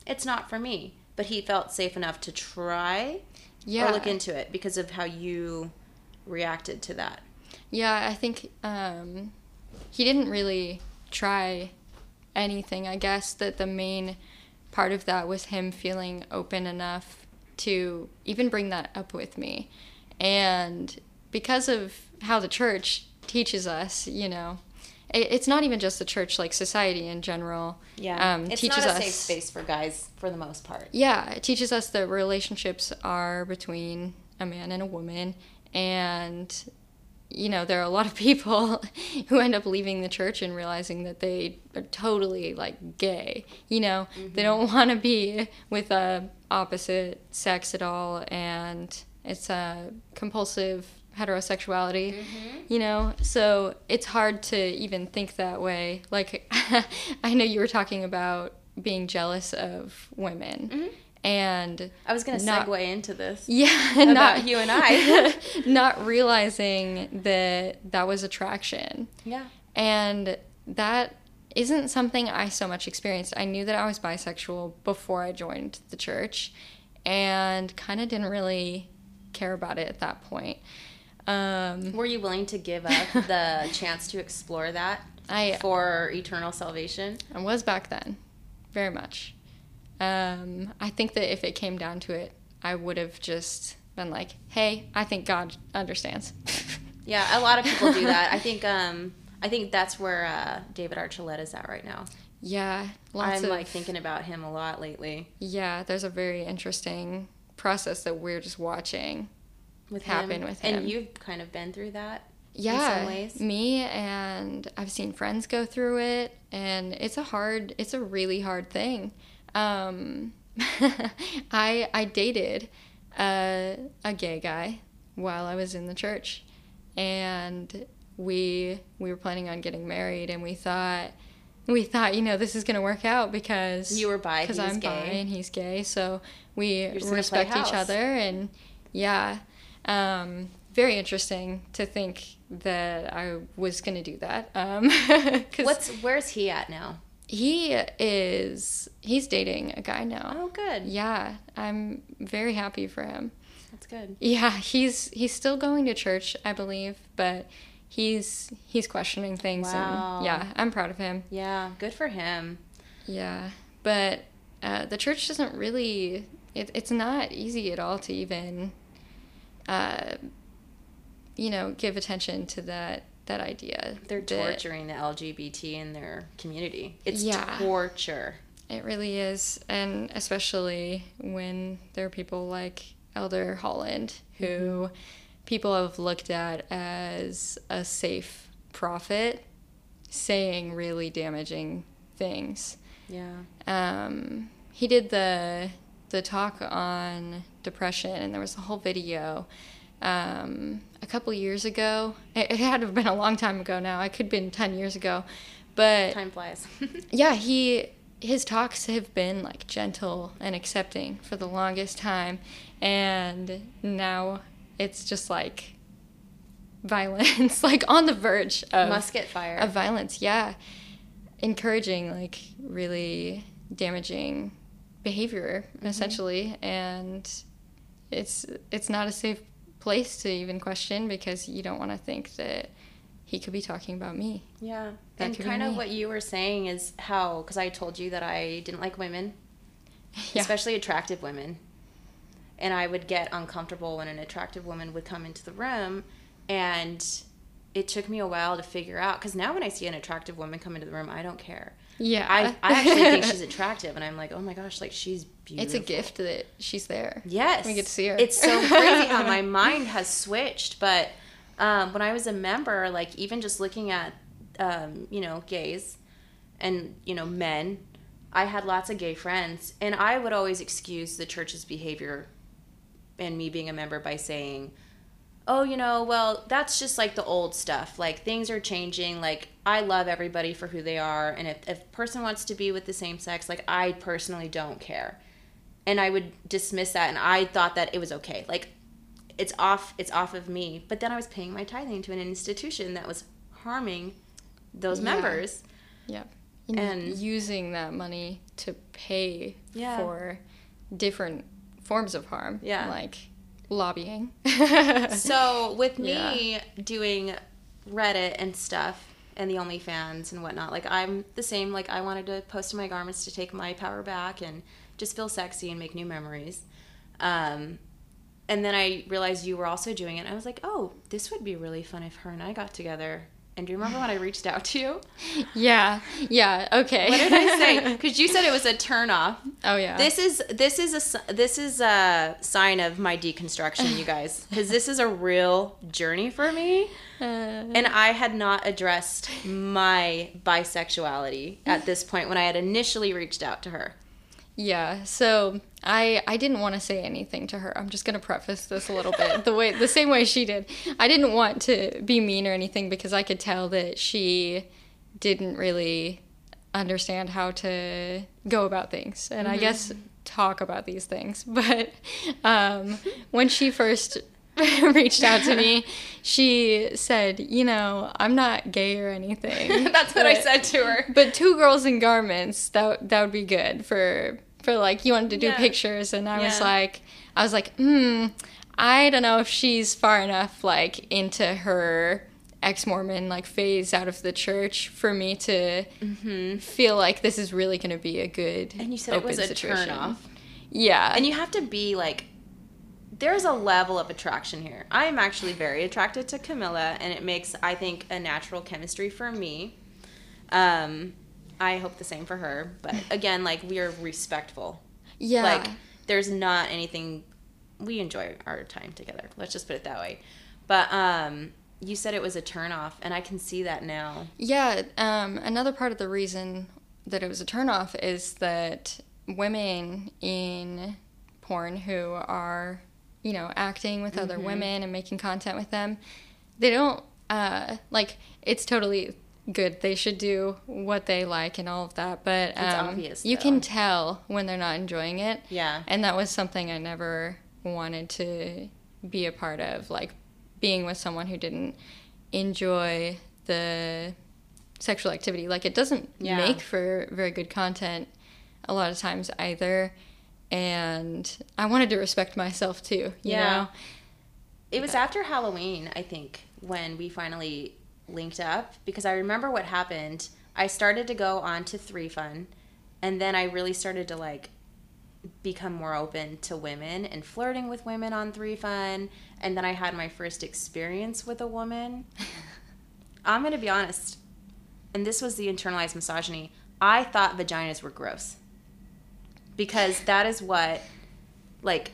It's not for me." But he felt safe enough to try yeah. or look into it because of how you reacted to that. Yeah, I think um, he didn't really try anything. I guess that the main part of that was him feeling open enough to even bring that up with me. And because of how the church teaches us, you know, it's not even just the church, like society in general. Yeah, um, it's teaches not a us, safe space for guys for the most part. Yeah, it teaches us that relationships are between a man and a woman, and you know there are a lot of people who end up leaving the church and realizing that they are totally like gay. You know, mm-hmm. they don't want to be with a opposite sex at all, and it's a compulsive heterosexuality, mm-hmm. you know? So it's hard to even think that way. Like, I know you were talking about being jealous of women. Mm-hmm. and I was gonna not- segue into this. yeah, About not you and I. not realizing that that was attraction. Yeah. And that isn't something I so much experienced. I knew that I was bisexual before I joined the church and kind of didn't really care about it at that point. Um, Were you willing to give up the chance to explore that I, for eternal salvation? I was back then, very much. Um, I think that if it came down to it, I would have just been like, hey, I think God understands. Yeah, a lot of people do that. I think um I think that's where uh, David Archuleta's at right now. yeah, lots I'm of, like thinking about him a lot lately. yeah, there's a very interesting process that we're just watching With Happen him. with him. And you've kind of been through that. yeah some ways. me and i've seen friends go through it and it's a hard it's a really hard thing um i i dated a, a gay guy while i was in the church and we we were planning on getting married and we thought we thought you know this is going to work out because You were bi, because i'm gay. bi and he's gay so we gonna respect each other and yeah um, very interesting to think that I was going to do that. Um, What's where's he at now? he is he's dating a guy now. Oh, good. Yeah, I'm very happy for him. That's good. Yeah, he's he's still going to church, I believe, but he's he's questioning things Wow. and yeah, I'm proud of him. Yeah, good for him. Yeah, but uh, the church doesn't really. It, it's not easy at all to even, uh, you know, give attention to that that idea. They're that torturing the LGBT in their community. It's Yeah. torture. It really is, and especially when there are people like Elder Holland, who people have looked at as a safe prophet, saying really damaging things. Yeah. um, he did the the talk on depression, and there was a whole video um, a couple years ago. It, it had to have been a long time ago now. It could have been ten years ago, but Time flies. yeah, he his talks have been like gentle and accepting for the longest time, and now it's just like violence, like on the verge of Musket fire. of violence. Yeah, encouraging like really damaging behavior mm-hmm. essentially, and it's it's not a safe place to even question because you don't want to think that he could be talking about me. Yeah. That and kind of me. what you were saying is how, because I told you that I didn't like women, Yeah. especially attractive women. And I would get uncomfortable when an attractive woman would come into the room. And it took me a while to figure out, because now when I see an attractive woman come into the room, I don't care. Yeah. I, I actually think she's attractive. And I'm like, oh my gosh, like she's beautiful. It's a gift that she's there. Yes. We get to see her. It's so crazy how my mind has switched. But um, when I was a member, like even just looking at, um, you know, gays and, you know, men, I had lots of gay friends. And I would always excuse the church's behavior and me being a member by saying, oh, you know, well, that's just like the old stuff. Like things are changing. Like I love everybody for who they are. And if, if a person wants to be with the same sex, like I personally don't care and I would dismiss that and I thought that it was okay. Like it's off it's off of me. But then I was paying my tithing to an institution that was harming those Yeah. members. Yeah. And, And- using that money to pay Yeah. for different forms of harm. Yeah. Like lobbying. So with me doing Reddit and stuff and the OnlyFans and whatnot, like I'm the same. Like I wanted to post my garments to take my power back and just feel sexy and make new memories. Um, and then I realized you were also doing it. And I was like, oh, this would be really fun if her and I got together. And do you remember when I reached out to you? yeah. Yeah. Okay. What did I say? Because you said it was a turn off. oh yeah. This is this is a this is a sign of my deconstruction, you guys, because this is a real journey for me, Uh, and I had not addressed my bisexuality at this point when I had initially reached out to her. Yeah, so I I didn't want to say anything to her. I'm just gonna preface this a little bit the way the same way she did. I didn't want to be mean or anything because I could tell that she didn't really understand how to go about things, and I guess talk about these things. But um, when she first reached out to me, she said, "You know, I'm not gay or anything." That's what I said to her. But two girls in garments that that would be good for for like you wanted to do Yeah. pictures, and I was like, I was like, hmm, I don't know if she's far enough like into her ex-Mormon like phase out of the church for me to feel like this is really going to be a good Mm-hmm. And you said it was a situation. turn off. Yeah, And you have to be like, there's a level of attraction here. I am actually very attracted to Camilla, and it makes, I think, a natural chemistry for me. Um, I hope the same for her. But again, like, we are respectful. yeah, Like, there's not anything, we enjoy our time together. Let's just put it that way. But um, you said it was a turn off, and I can see that now. Yeah, um, another part of the reason that it was a turnoff is that women in porn who are, you know, acting with other women and making content with them, they don't, uh, like, it's totally good. They should do what they like and all of that, but It's um, obvious, you can tell when they're not enjoying it. Yeah. And that was something I never wanted to be a part of, like being with someone who didn't enjoy the sexual activity. Like it doesn't Yeah. make for very good content a lot of times either. And I wanted to respect myself too, you Yeah. know? It was after Halloween, I think, when we finally linked up because I remember what happened. I started to go on to 3Fun, and then I really started to like become more open to women and flirting with women on 3Fun, and then I had my first experience with a woman. I'm gonna be honest, and this was the internalized misogyny. I thought vaginas were gross because that is what, like,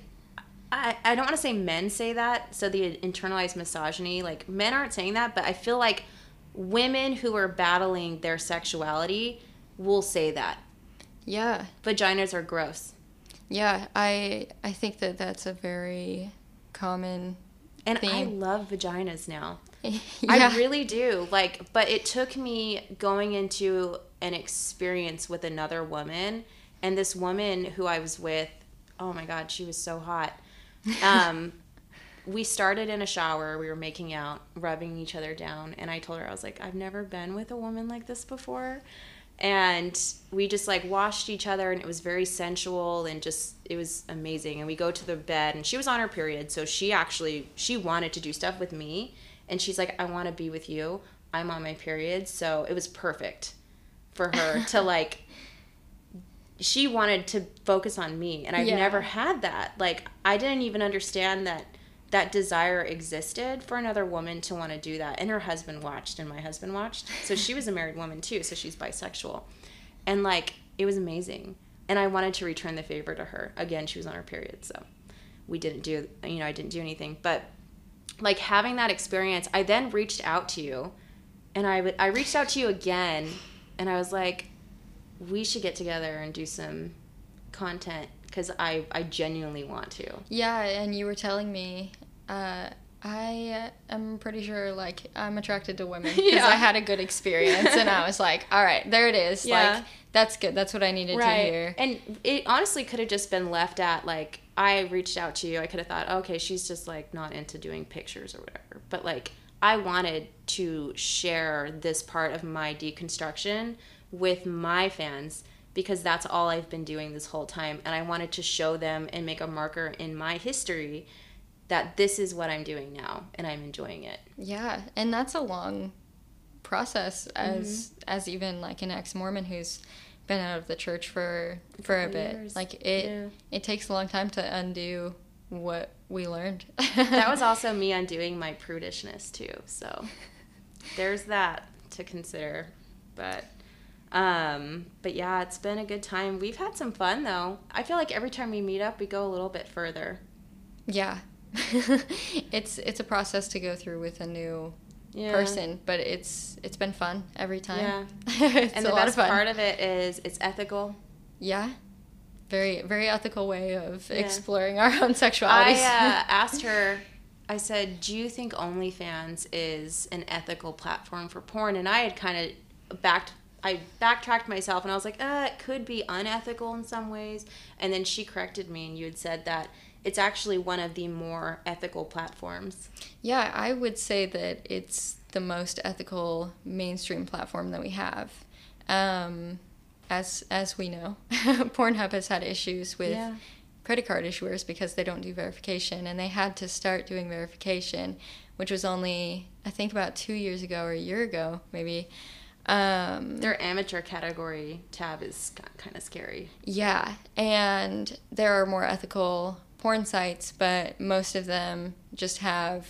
I, I don't want to say men say that. So the internalized misogyny, like men aren't saying that, but I feel like women who are battling their sexuality will say that Yeah. vaginas are gross. Yeah. I I think that that's a very common And I love vaginas now. yeah. I really do. Like, but it took me going into an experience with another woman, and this woman who I was with, oh my god, she was so hot. Um, we started in a shower. We were making out, rubbing each other down, and I told her I was like, I've never been with a woman like this before. And we just like washed each other, and it was very sensual and just it was amazing. And we go to the bed, and she was on her period, so she actually she wanted to do stuff with me, and she's like, I want to be with you. I'm on my period, so it was perfect for her to like she wanted to focus on me and I've Yeah. never had that. Like I didn't even understand that that desire existed for another woman to want to do that. And her husband watched and my husband watched. So she was a married woman too, so she's bisexual. And like it was amazing. And I wanted to return the favor to her. Again, she was on her period, so we didn't do you know, I didn't do anything. But like having that experience, I then reached out to you and I would I reached out to you again and I was like we should get together and do some content because I, I genuinely want to. Yeah, and you were telling me, uh, I am pretty sure like I'm attracted to women because Yeah. I had a good experience, and I was like, all right, there it is. Yeah. Like that's good. That's what I needed to hear. And it honestly could have just been left at like, I reached out to you. I could have thought, okay, she's just like not into doing pictures or whatever. But like, I wanted to share this part of my deconstruction with my fans because that's all I've been doing this whole time. And I wanted to show them and make a marker in my history that this is what I'm doing now and I'm enjoying it. Yeah, and that's a long process as mm-hmm. as even like an ex Mormon who's been out of the church for for a bit. years. Like it Yeah. it takes a long time to undo what we learned. that was also me undoing my prudishness too. So there's that to consider. But um but yeah, it's been a good time. We've had some fun though. I feel like every time we meet up we go a little bit further. yeah. it's it's a process to go through with a new Yeah. person, but it's it's been fun every time. Yeah. it's and a the lot best of part of it is it's ethical. yeah. Very very ethical way of Yeah. exploring our own sexualities. I uh, asked her, I said, Do you think OnlyFans is an ethical platform for porn? And I had kind of backed I backtracked myself and I was like, uh, it could be unethical in some ways. And then she corrected me and you had said that it's actually one of the more ethical platforms. Yeah, I would say that it's the most ethical mainstream platform that we have. Um, as as we know, Pornhub has had issues with Yeah. Credit card issuers because they don't do verification, and they had to start doing verification, which was only I think about two years ago or a year ago, maybe. Um, Their amateur category tab is kind of scary. yeah, and there are more ethical porn sites, but most of them just have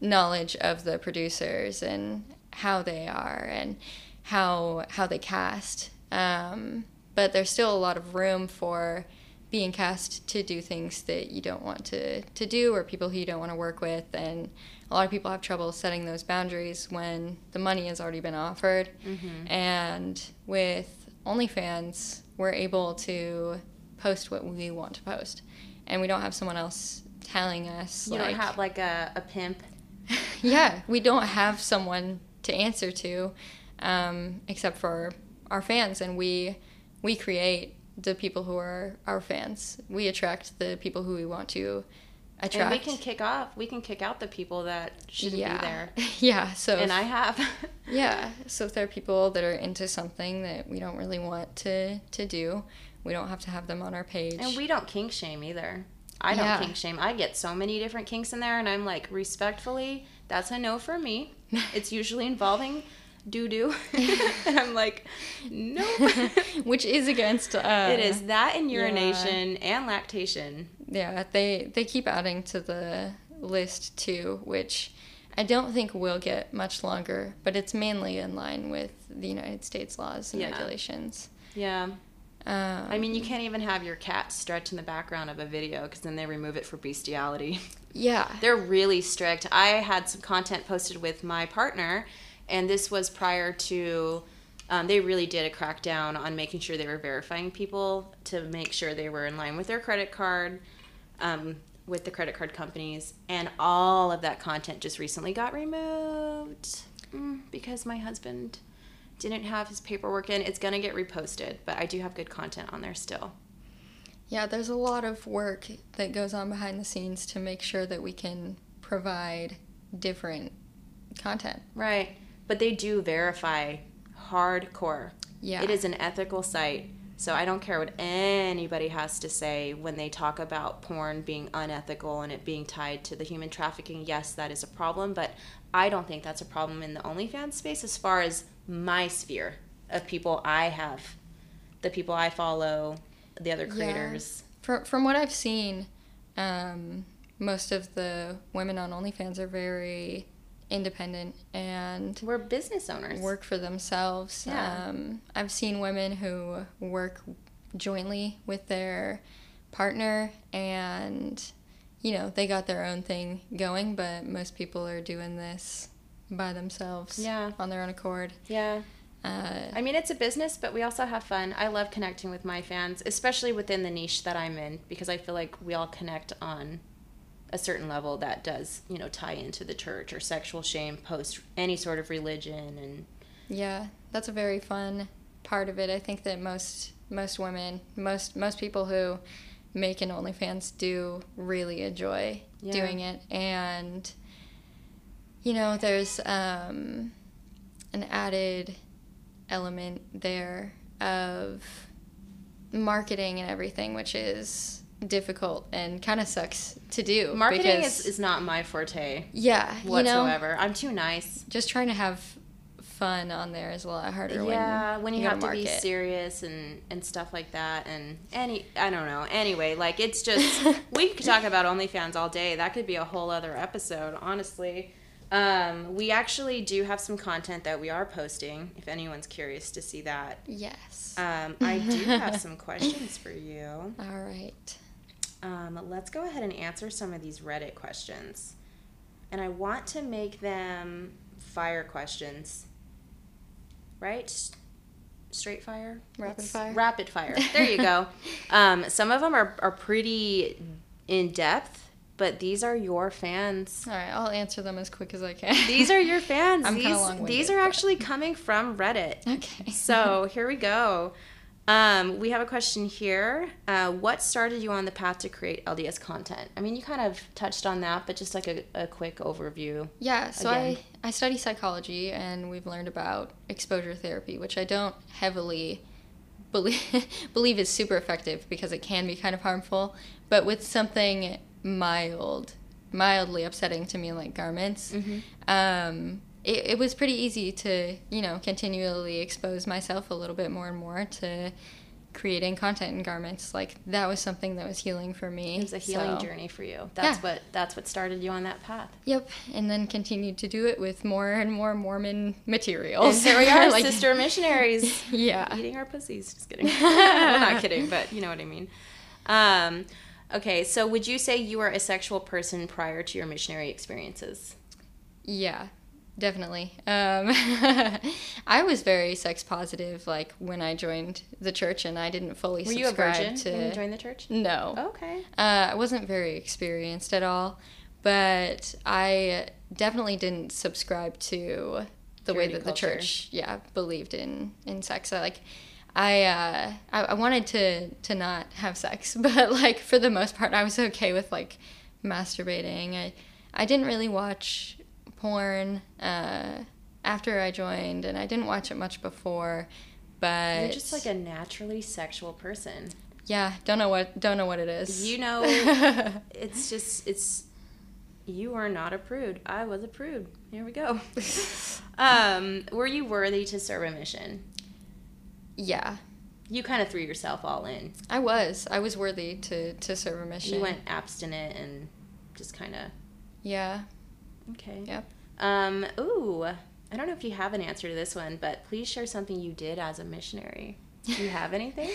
knowledge of the producers and how they are and how how they cast. Um, but there's still a lot of room for being cast to do things that you don't want to, to do or people who you don't want to work with and a lot of people have trouble setting those boundaries when the money has already been offered and with OnlyFans, we're able to post what we want to post, and we don't have someone else telling us. You like, don't have like a, a pimp. yeah, we don't have someone to answer to, um, except for our fans, and we we create the people who are our fans. We attract the people who we want to attract. And we can kick off. We can kick out the people that shouldn't yeah. be there. yeah. So And I have. Yeah. So if there are people that are into something that we don't really want to to do, we don't have to have them on our page. And we don't kink shame either. I don't Yeah. kink shame. I get so many different kinks in there, and I'm like, respectfully, that's a no for me. It's usually involving doo doo. and I'm like, nope. Which is against. Uh, it is that and urination and lactation. Yeah, they they keep adding to the list too, which I don't think will get much longer, but it's mainly in line with the United States laws and Yeah. regulations. Yeah. Um, I mean, you can't even have your cat stretch in the background of a video because then they remove it for bestiality. yeah, They're really strict. I had some content posted with my partner, and this was prior to. Um, they really did a crackdown on making sure they were verifying people to make sure they were in line with their credit card, um, with the credit card companies, and all of that content just recently got removed mm, because my husband didn't have his paperwork in. It's gonna get reposted, but I do have good content on there still. yeah. There's a lot of work that goes on behind the scenes to make sure that we can provide different content. Right. But they do verify hardcore. Yeah. It is an ethical site. So I don't care what anybody has to say when they talk about porn being unethical and it being tied to the human trafficking. Yes, that is a problem, but I don't think that's a problem in the OnlyFans space as far as my sphere of people I have, the people I follow, the other Yeah. creators. From from what I've seen, um, most of the women on OnlyFans are very independent and We're business owners. work for themselves. Yeah. Um, I've seen women who work jointly with their partner and you know they got their own thing going but most people are doing this by themselves Yeah. on their own accord yeah. uh, I mean, it's a business, but we also have fun. I love connecting with my fans, especially within the niche that I'm in, because I feel like we all connect on a certain level that does, you know, tie into the church or sexual shame, post any sort of religion, and Yeah, that's a very fun part of it. I think that most most women, most most people who make an OnlyFans do really enjoy Yeah. doing it, and you know, there's um, an added element there of marketing and everything, which is difficult and kind of sucks to do. marketing because, is, is not my forte yeah, you know, whatsoever. I'm too nice. just trying to have fun on there is a lot harder yeah, when, when you, gotta have to be serious and and stuff like that, and any I don't know. Anyway, like it's just we could talk about OnlyFans all day. That could be a whole other episode, honestly. Um, we actually do have some content that we are posting. If anyone's curious to see that, Yes. um, I do have some questions for you. All right. Um, let's go ahead and answer some of these Reddit questions, and I want to make them fire questions. Right? Straight fire? Rapid What's- fire? Rapid fire. There you go. um, some of them are, are pretty in depth, but these are your fans. All right, I'll answer them as quick as I can. These are your fans. I'm these, these are but- actually coming from Reddit. okay. So here we go. Um, we have a question here. Uh, what started you on the path to create LDS content? I mean, you kind of touched on that, but just like a, a quick overview. Yeah, so Again. I, I study psychology and we've learned about exposure therapy, which I don't heavily believe, believe is super effective because it can be kind of harmful. But with something mild, mildly upsetting to me like garments, um, it, it was pretty easy to, you know, continually expose myself a little bit more and more to creating content in garments. Like that was something that was healing for me. It was a healing so- journey for you. That's Yeah. what that's what started you on that path. Yep, and then continued to do it with more and more Mormon And materials. here we are, Like- sister missionaries, Yeah. eating our pussies. Just kidding. well, not kidding, but you know what I mean. Um, okay, so would you say you were a sexual person prior to your missionary experiences? Yeah, definitely. Um, I was very sex positive, like when I joined the church, and I didn't fully Were you a subscribe virgin to. when you joined the church? no, Okay. uh, I wasn't very experienced at all, but I definitely didn't subscribe to the way Purity that the culture. church, yeah, believed in in sex. I, like, I, uh, I I wanted to to not have sex, but like for the most part, I was okay with like masturbating. I I didn't really watch porn uh, after I joined, and I didn't watch it much before. But You're just like a naturally sexual person. yeah, don't know what don't know what it is. You know, it's just it's you are not a prude. I was a prude. Here we go. um, were you worthy to serve a mission? yeah, You kind of threw yourself all in. I was. I was worthy to to serve a mission. You went abstinent and just kind of Yeah. Okay. Yep. Um, ooh, I don't know if you have an answer to this one, but please share something you did as a missionary. Do you have anything?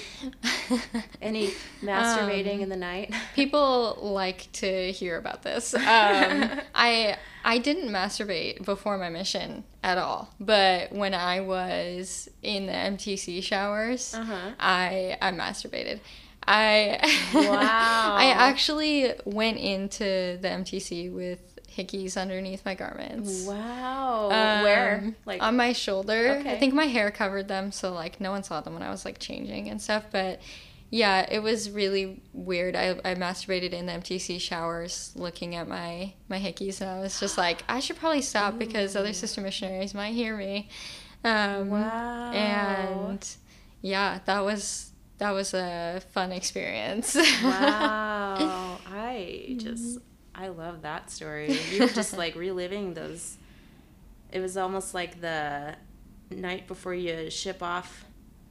Any masturbating Um, in the night? People like to hear about this. Um, I I didn't masturbate before my mission at all, but when I was in the MTC showers, Uh-huh. I I masturbated. I Wow. I actually went into the MTC with hickeys underneath my garments. Wow. Um, Where? Like on my shoulder. Okay. I think my hair covered them, so like no one saw them when I was like changing and stuff. But yeah, it was really weird. I, I masturbated in the MTC showers, looking at my my hickeys, and I was just like, I should probably stop because other sister missionaries might hear me. Um, Wow. And yeah, that was that was a fun experience. wow. I just I love that story. You were just like reliving those it was almost like the night before you ship off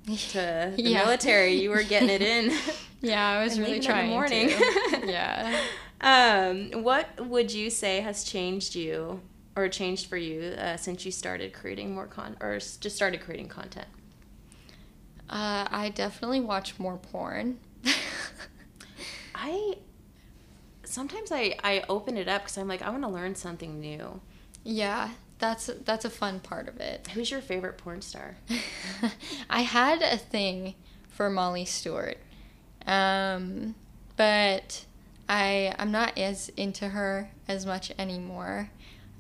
to the Yeah. military. You were getting it in. yeah, I was really leaving in the trying morning. to. yeah. Um, what would you say has changed you or changed for you uh, since you started creating more con or just started creating content? Uh, I definitely watch more porn. I sometimes I I open it up because I'm like I want to learn something new. yeah, that's that's a fun part of it. Who's your favorite porn star? I had a thing for Molly Stewart, um, but I I'm not as into her as much anymore.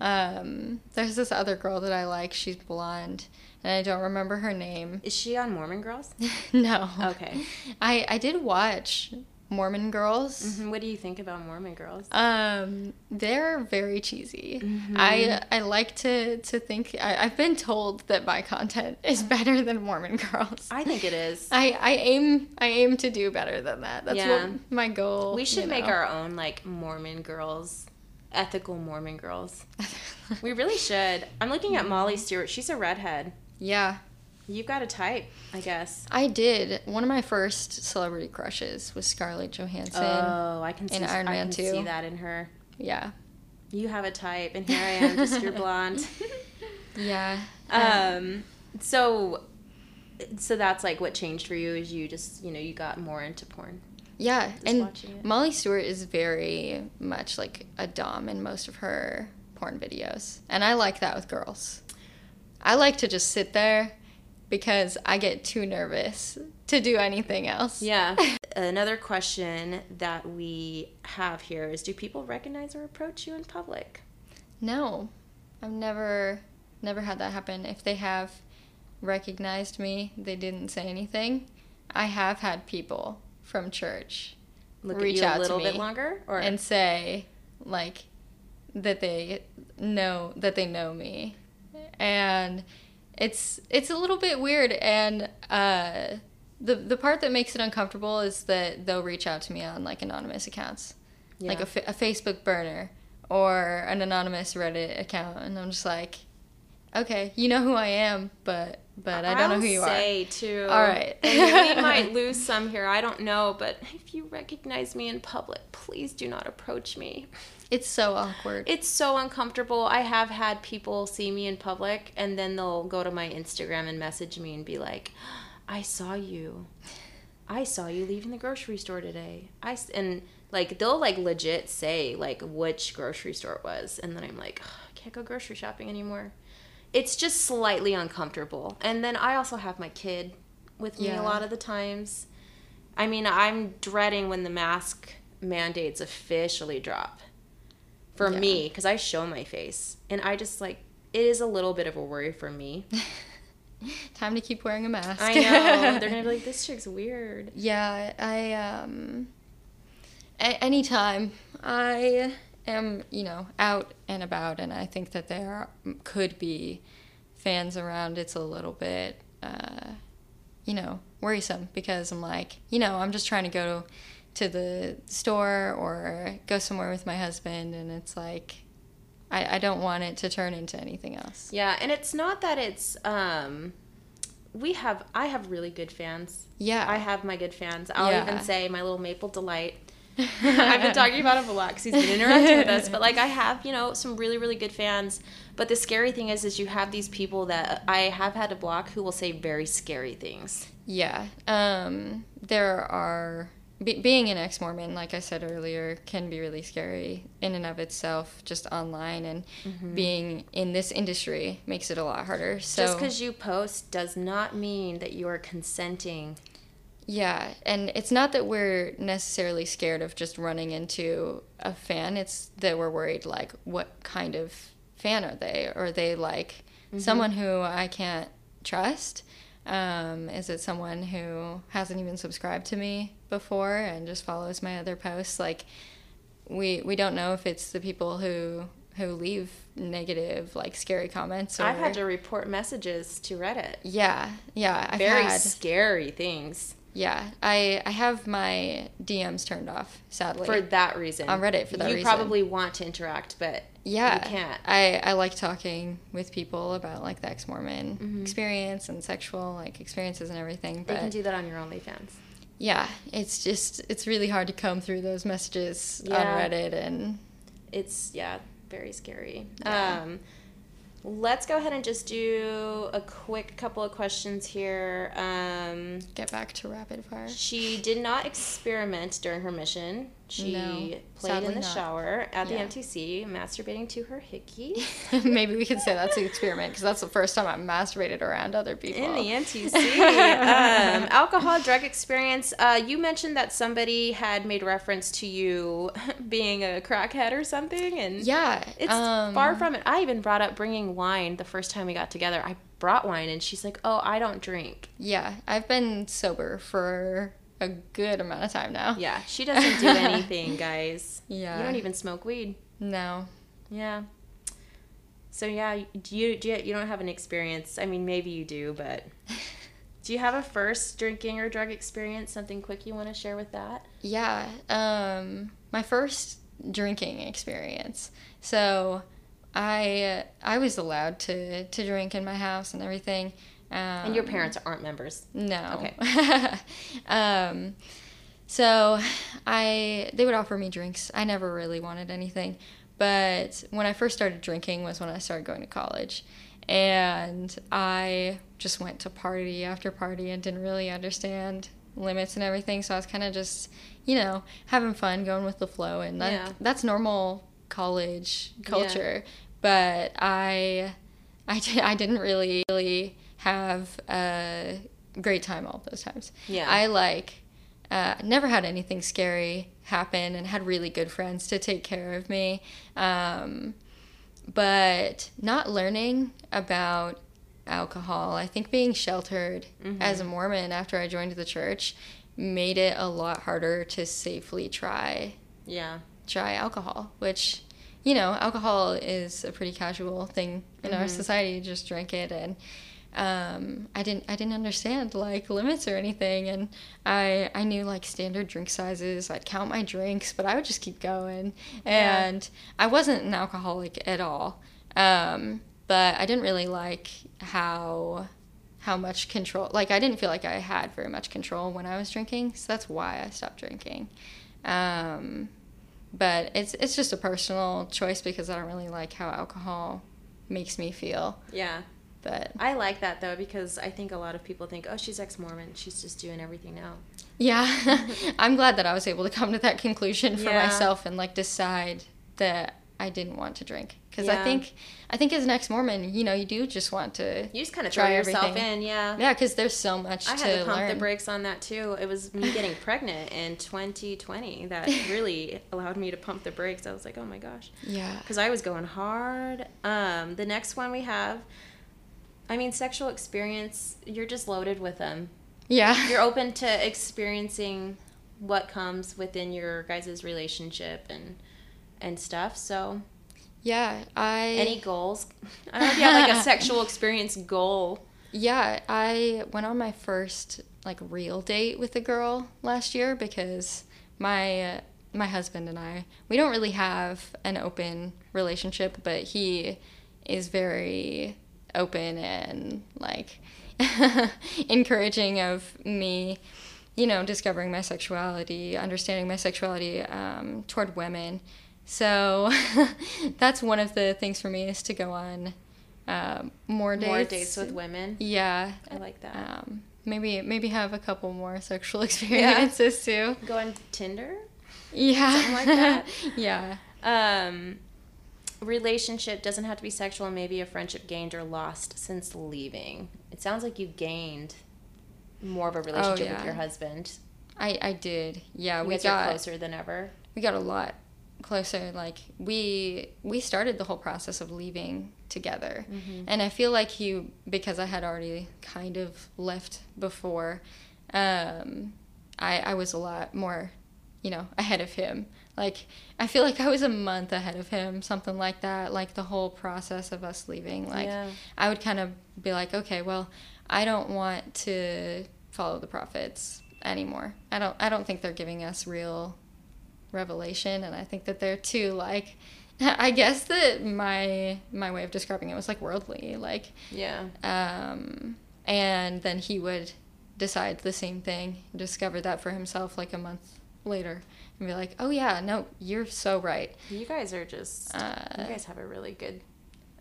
Um, there's this other girl that I like. She's blonde, and I don't remember her name. Is she on Mormon Girls? no. Okay. I I did watch Mormon Girls. Mhm, What do you think about Mormon Girls? Um, they're very cheesy. Mhm. I I like to to think I, I've been told that my content is better than Mormon girls. I think it is. I, I aim I aim to do better than that. That's Yeah. what my goal. We should you make our own like Mormon Girls, ethical Mormon Girls. We really should. I'm looking at Molly Stewart. She's a redhead. yeah, You've got a type, I guess. I did. One of my first celebrity crushes was Scarlett Johansson. Oh, I can see. in Iron I Man can 2. see that in her. yeah, You have a type, and here I am, just your blonde. yeah. um. So, so that's like what changed for you is you just you know you got more into porn. Yeah, Just and. Molly Stewart is very much like a dom in most of her porn videos, and I like that with girls. I like to just sit there because I get too nervous to do anything else. Yeah. another question that we have here is: Do people recognize or approach you in public? No, I've never never had that happen. If they have recognized me, they didn't say anything. I have had people from church Look reach out a little to bit me longer, or and say like that they know that they know me, and it's it's a little bit weird. And uh, the the part that makes it uncomfortable is that they'll reach out to me on like anonymous accounts, like a, fa- a Facebook burner or an anonymous Reddit account, and I'm just like, okay, you know who I am, but but I don't know I'll who you are. say too. All right. and we might lose some here. I don't know, but if you recognize me in public, please do not approach me. It's so awkward. It's so uncomfortable. I have had people see me in public and then they'll go to my Instagram and message me and be like, "I saw you. I saw you leaving the grocery store today." I and like they'll like legit say like which grocery store it was, and then I'm like, "Ugh, "I can't go grocery shopping anymore." It's just slightly uncomfortable. And then I also have my kid with me Yeah. a lot of the times. I mean, I'm dreading when the mask mandates officially drop for Yeah. me because I show my face, and I just like it is a little bit of a worry for me. Time to keep wearing a mask. I know they're gonna be like, "This chick's weird." Yeah, I um a- anytime I am, you know, out and about and I think that there could be fans around, it's a little bit uh you know, worrisome because I'm like, you know, I'm just trying to go to the store or go somewhere with my husband and it's like I, I don't want it to turn into anything else. Yeah, and it's not that it's um, we have I have really good fans. Yeah. I have my good fans. I'll Yeah. even say my little Maple Delight. I've been talking about him a lot because he's been interacting with us. But like, I have you know some really really good fans. But the scary thing is, is you have these people that I have had to block who will say very scary things. Yeah. Um, there are. Be, being an ex Mormon, like I said earlier, can be really scary in and of itself, just online. And mm-hmm. being in this industry makes it a lot harder. So, Just because you post does not mean that you are consenting. yeah. And it's not that we're necessarily scared of just running into a fan, it's that we're worried, like, what kind of fan are they? Are they like mm-hmm. someone who I can't trust? Um, is it someone who hasn't even subscribed to me before and just follows my other posts? Like, we we don't know if it's the people who who leave negative, like scary comments. Or, I've had to report messages to Reddit. yeah, yeah. I've very had, scary things yeah. I I have my DMs turned off, sadly. for that reason. On Reddit for that you reason. You probably want to interact, but yeah, you can't. I I like talking with people about like the ex Mormon Mm-hmm. experience and sexual like experiences and everything, You can do that on your OnlyFans. yeah, it's just it's really hard to comb through those messages on Yeah. Reddit and It's yeah, very scary. Yeah. Um, let's go ahead and just do a quick couple of questions here. Um, get back to rapid fire. she did not experiment during her mission. She No, played in the not. shower at Yeah. the MTC, masturbating to her hickey. Maybe we can say that's an experiment because that's the first time I masturbated around other people. In the MTC. um, alcohol drug experience. Uh, you mentioned that somebody had made reference to you being a crackhead or something, and yeah, it's um, far from it. I even brought up bringing wine the first time we got together. I brought wine, and she's like, "Oh, I don't drink." Yeah, I've been sober for a good amount of time now. Yeah, she doesn't do anything, guys. Yeah. you don't even smoke weed. No. Yeah. So yeah, do you do you, you don't have an experience? I mean, maybe you do, but do you have a first drinking or drug experience? Something quick you want to share with that? Yeah, um, my first drinking experience. So, I I was allowed to to drink in my house and everything. Um, And your parents aren't members. No. Okay. um, so I they would offer me drinks. I never really wanted anything, but when I first started drinking was when I started going to college, and I just went to party after party and didn't really understand limits and everything. So I was kind of just, you know, having fun, going with the flow, and that, Yeah. that's normal college culture. But I, I, I didn't really, really have a great time all those times. Yeah. I like uh, never had anything scary happen and had really good friends to take care of me. Um, but not learning about alcohol, I think being sheltered Mm-hmm. as a Mormon after I joined the church made it a lot harder to safely try Yeah. try alcohol, which you know, alcohol is a pretty casual thing in our society. You just drink it, and um, I didn't I didn't understand like limits or anything, and I I knew like standard drink sizes. I'd count my drinks, but I would just keep going, Yeah. and I wasn't an alcoholic at all. Um, but I didn't really like how how much control like I didn't feel like I had very much control when I was drinking, so that's why I stopped drinking. Um, but it's it's just a personal choice because I don't really like how alcohol makes me feel. Yeah. But I like that though because I think a lot of people think, oh, she's ex Mormon. She's just doing everything now. yeah, I'm glad that I was able to come to that conclusion for Yeah. myself and like decide that I didn't want to drink because I think I think as an ex Mormon, you know, you do just want to You just kind of Try throw yourself everything. in, yeah. yeah because there's so much I to had to pump learn. the brakes on that too. It was me getting pregnant in 2020 that really allowed me to pump the brakes. I was like, oh my gosh. Yeah, Because I was going hard. Um, the next one we have, I mean, sexual experience, you're just loaded with them. yeah, You're open to experiencing what comes within your guys' relationship and and stuff. So, yeah. I any goals? I don't know if you have like a sexual experience goal. Yeah, I went on my first like real date with a girl last year because my uh, my husband and I we don't really have an open relationship, but he is very open and like encouraging of me, you know, discovering my sexuality, understanding my sexuality um, toward women. So that's one of the things for me is to go on um, more dates. More dates with women. Yeah. I like that. Um, maybe maybe have a couple more sexual experiences too. Go on Tinder. Yeah. Something like that. yeah. Um, relationship doesn't have to be sexual. and Maybe a friendship gained or lost since leaving. It sounds like you gained more of a relationship with yeah. your husband. I I did. Yeah, You we got closer than ever. we got a lot closer like we we started the whole process of leaving together Mm-hmm. and i feel like he because i had already kind of left before um i i was a lot more you know ahead of him like i feel like i was a month ahead of him something like that like the whole process of us leaving like Yeah. i would kind of be like okay well i don't want to follow the prophets anymore i don't i don't think they're giving us real revelation and i think that they're too like i guess that my my way of describing it was like worldly like Yeah. um and then he would decide the same thing discover that for himself like a month later and be like oh yeah no you're so right You guys are just. Uh, you guys have a really good,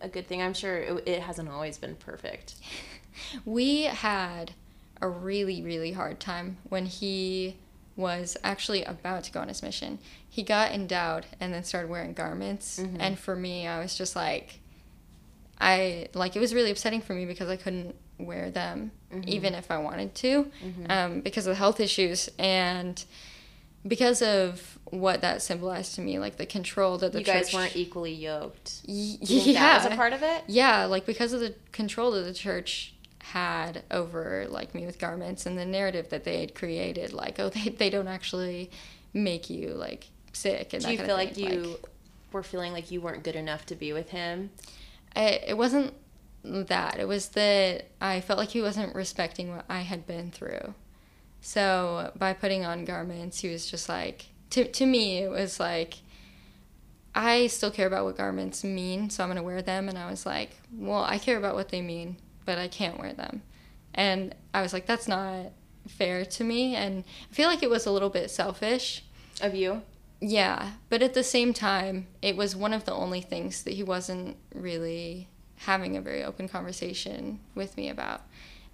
a good thing. I'm sure it, it hasn't always been perfect. we had a really really hard time when he was actually about to go on his mission he got endowed and then started wearing garments Mhm. and for me i was just like i like it was really upsetting for me because i couldn't wear them Mhm. even if i wanted to Mhm. um, because of the health issues and because of what that symbolized to me like the control that the you guys church weren't equally yoked. Y- You yeah that was a part of it. yeah, like because of the control that the church had over like me with garments and the narrative that they had created, like oh they they don't actually make you like sick and Do that you kind feel of like you were feeling like you weren't good enough to be with him? I, it wasn't that it was that I felt like he wasn't respecting what I had been through. So by putting on garments, he was just like to to me it was like I still care about what garments mean, so I'm going to wear them and I was like, well, I care about what they mean, but I can't wear them. And I was like that's not fair to me and I feel like it was a little bit selfish. Of you? Yeah, but at the same time, it was one of the only things that he wasn't really having a very open conversation with me about.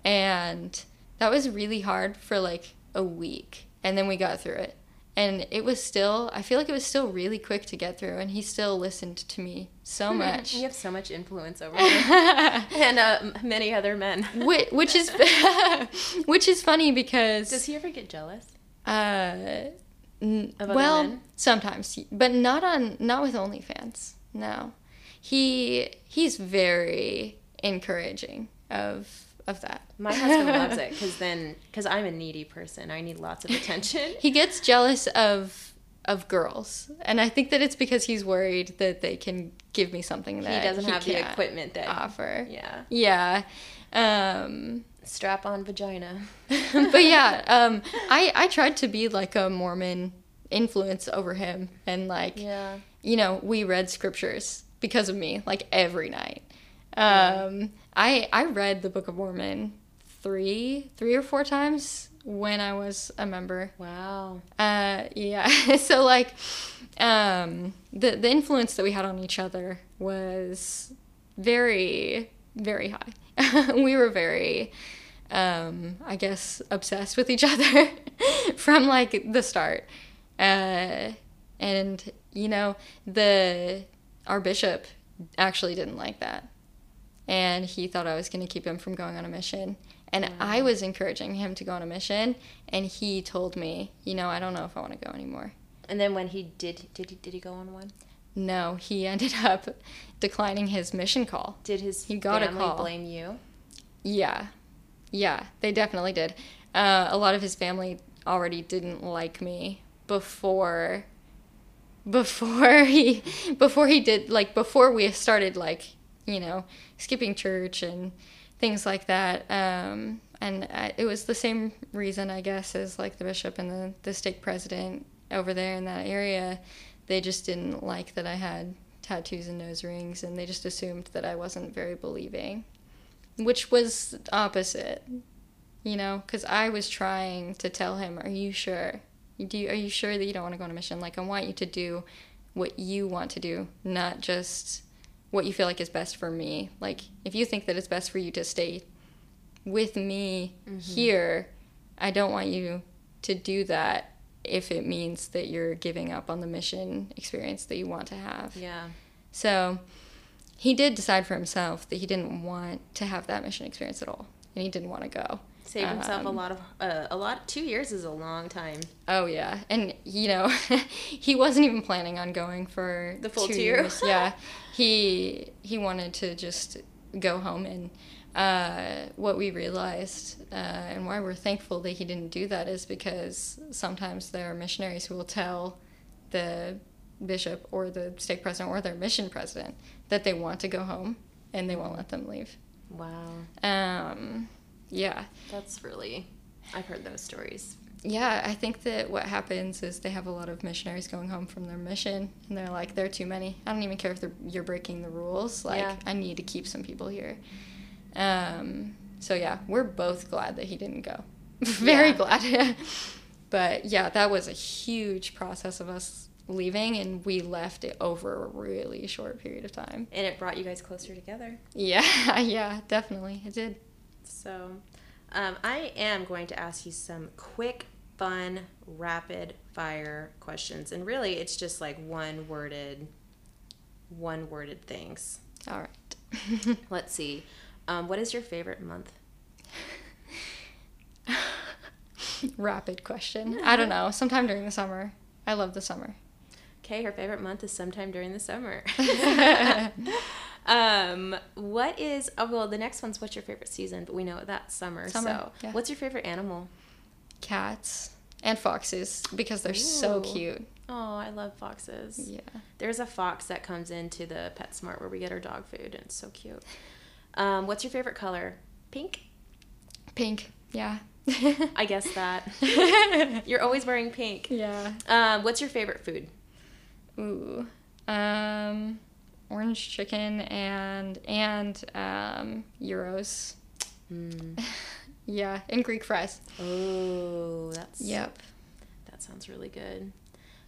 And that was really hard for like a week. And then we got through it. And it was still, I feel like it was still really quick to get through. And he still listened to me so much. you have so much influence over him and uh, many other men. which, which is which is funny because Does he ever get jealous? Uh, n- well, men? sometimes, but not on not with OnlyFans. No, he he's very encouraging of of that. My husband loves it because then, because I'm a needy person, I need lots of attention. he gets jealous of of girls, and I think that it's because he's worried that they can give me something that He doesn't have the equipment that. offer. Yeah. Yeah. Um, Strap on vagina. but yeah, um, I I tried to be like a Mormon influence over him, and like Yeah. you know we read scriptures because of me like every night. Um, I I read the Book of Mormon three three or four times when I was a member. Wow. Uh, yeah. so like, um, the the influence that we had on each other was very very high. we were very, um, I guess, obsessed with each other from like the start. Uh, and you know the our bishop actually didn't like that and he thought I was going to keep him from going on a mission. And I was encouraging him to go on a mission, and he told me, you know, I don't know if I want to go anymore. And then when he did, did he, did he go on one? No, he ended up declining his mission call. Did his He got a family call. blame you? Yeah, yeah, they definitely did. Uh, a lot of his family already didn't like me before, before he, before he did like before we started like you know skipping church and things like that. Um, and I, it was the same reason I guess as like the bishop and the the stake president over there in that area. They just didn't like that I had tattoos and nose rings, and they just assumed that I wasn't very believing which was opposite you know because i was trying to tell him are you sure do you, are you sure that you don't want to go on a mission like i want you to do what you want to do not just what you feel like is best for me like if you think that it's best for you to stay with me mm-hmm. here i don't want you to do that if it means that you're giving up on the mission experience that you want to have Yeah. so he did decide for himself that he didn't want to have that mission experience at all, and he didn't want to go. Saved himself a Um, lot of uh, a lot. Two years is a long time. Oh yeah, and you know, he wasn't even planning on going for The full two two. years. yeah, he he wanted to just go home, and uh, what we realized uh, and why we're thankful that he didn't do that is because sometimes there are missionaries who will tell the bishop or the stake president or their mission president that they want to go home, and they won't let them leave. Wow. Um, yeah. That's really. I've heard those stories. Yeah, I think that what happens is they have a lot of missionaries going home from their mission, and they're like, there are too many. I don't even care if you're breaking the rules. Like, Yeah. I need to keep some people here. Um, so yeah, we're both glad that he didn't go. Very Yeah. glad. but yeah, that was a huge process of us leaving, and we left it over a really short period of time. And it brought you guys closer together. Yeah, yeah, definitely, it did. So, um, I am going to ask you some quick, fun, rapid fire questions. And really, it's just like one worded, one worded things. All right. Let's see. Um, what is your favorite month? Rapid question. I don't know. Sometime during the summer. I love the summer. Okay, her favorite month is sometime during the summer. um, what is, oh, well, the next one's what's your favorite season, but we know that's summer. Summer, so, yeah. what's your favorite animal? Cats and foxes because they're so cute. Oh, I love foxes. Yeah. There's a fox that comes into the PetSmart where we get our dog food, and it's so cute. Um, what's your favorite color? Pink? Pink. Yeah. I guess that. You're always wearing pink. yeah. Um, what's your favorite food? Ooh. Um, orange chicken and and um, gyros. Mm. Yeah, and Greek fries. Oh, that's Yep. That sounds really good.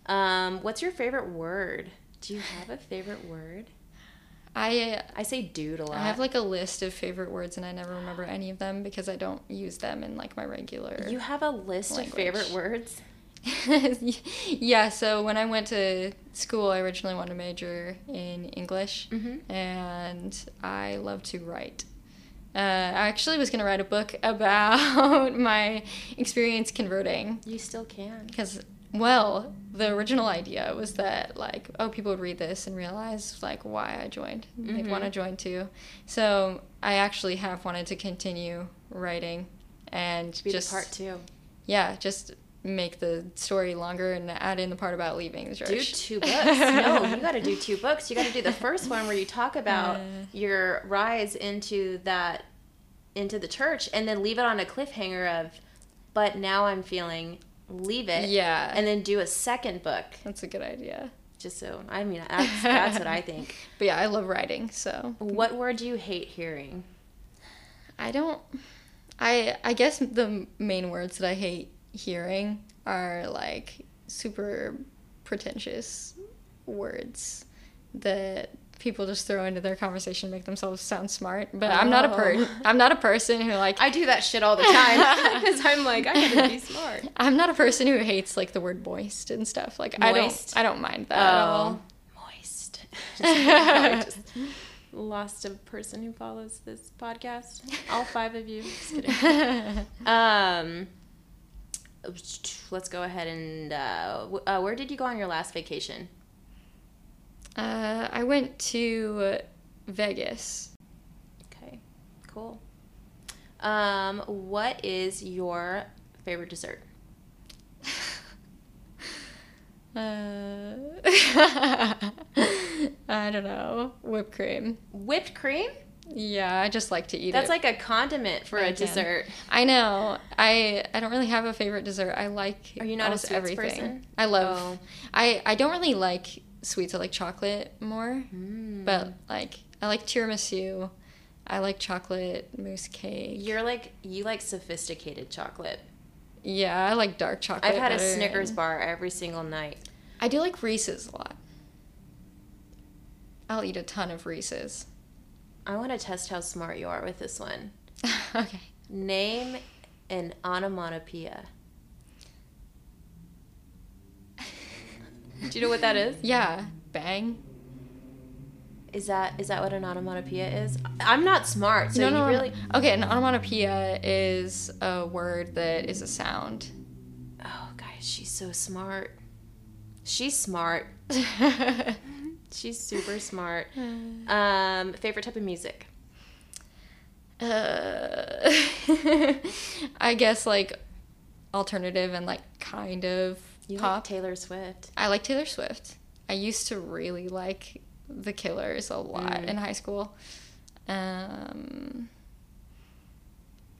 Um, what's your favorite word? Do you have a favorite word? I I say dude a lot. I have like a list of favorite words and I never remember any of them because I don't use them in like my regular. you have a list of favorite words. yeah, so when I went to school, I originally wanted to major in English, Mhm. and I love to write. Uh, I actually was gonna write a book about my experience converting You still can. because well the original idea was that like oh people would read this and realize like why i joined they'd Mhm. want to join too so i actually have wanted to continue writing and Be just part two. yeah just make the story longer and add in the part about leaving the church Do two books. no, you got to do two books. You got to do the first one where you talk about Uh. your rise into that into the church, and then leave it on a cliffhanger of, but now I'm feeling. Leave it. Yeah. And then do a second book. that's a good idea Just so I mean, that's, that's what I think. but yeah i love writing so What word do you hate hearing? I don't. I I guess the main words that I hate hearing are like super pretentious words that people just throw into their conversation to make themselves sound smart. But I'm not a per Oh. I'm not a person who like I do that shit all the time because I'm like I gotta be smart. I'm not a person who hates like the word moist and stuff. Like I don't I don't mind that at all. moist. I just lost a person who follows this podcast. All five of you. Just kidding. Um, let's go ahead and uh, uh, where did you go on your last vacation? Uh, I went to Vegas. Okay, cool. Um, what is your favorite dessert? Uh, I don't know. Whipped cream. Whipped cream? Yeah, I just like to eat That's it. like a condiment for I a can. dessert. I know. I I don't really have a favorite dessert. I like Are you not a almost sweets everything. person? I love. Oh. I I don't really like sweets. I like chocolate more. Mm. But like I like tiramisu. I like chocolate mousse cake. You're like you like sophisticated chocolate. yeah, I like dark chocolate. I've had a Snickers and- bar every single night. I do like Reese's a lot. I'll eat a ton of Reese's. I want to test how smart you are with this one. okay. Name an onomatopoeia. Do you know what that is? Yeah, bang. Is that is that what an onomatopoeia is? I'm not smart, so no, no, no, really. no. Okay, an onomatopoeia is a word that is a sound. Oh, guys, she's so smart. She's smart. She's super smart. Um, favorite type of music? uh, I guess like alternative and like kind of You like pop. Taylor Swift. I like Taylor Swift. I used to really like The Killers a lot Mm. in high school. Um,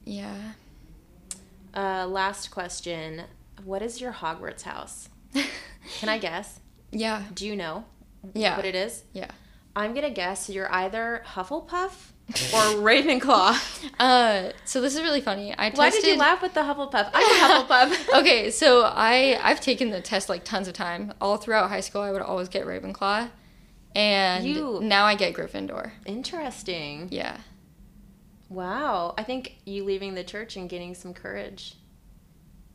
yeah. Uh, last question. What is your Hogwarts house? Can I guess? Yeah. Do you know Yeah. what it is? Yeah. I'm gonna guess you're either Hufflepuff or Ravenclaw. Uh, so this is really funny. I Why tested. did you laugh with the Hufflepuff? I'm a Hufflepuff. okay, so I I've taken the test like tons of time. All throughout high school, I would always get Ravenclaw, and You- now I get Gryffindor. Interesting. Yeah. Wow. I think you leaving the church and getting some courage.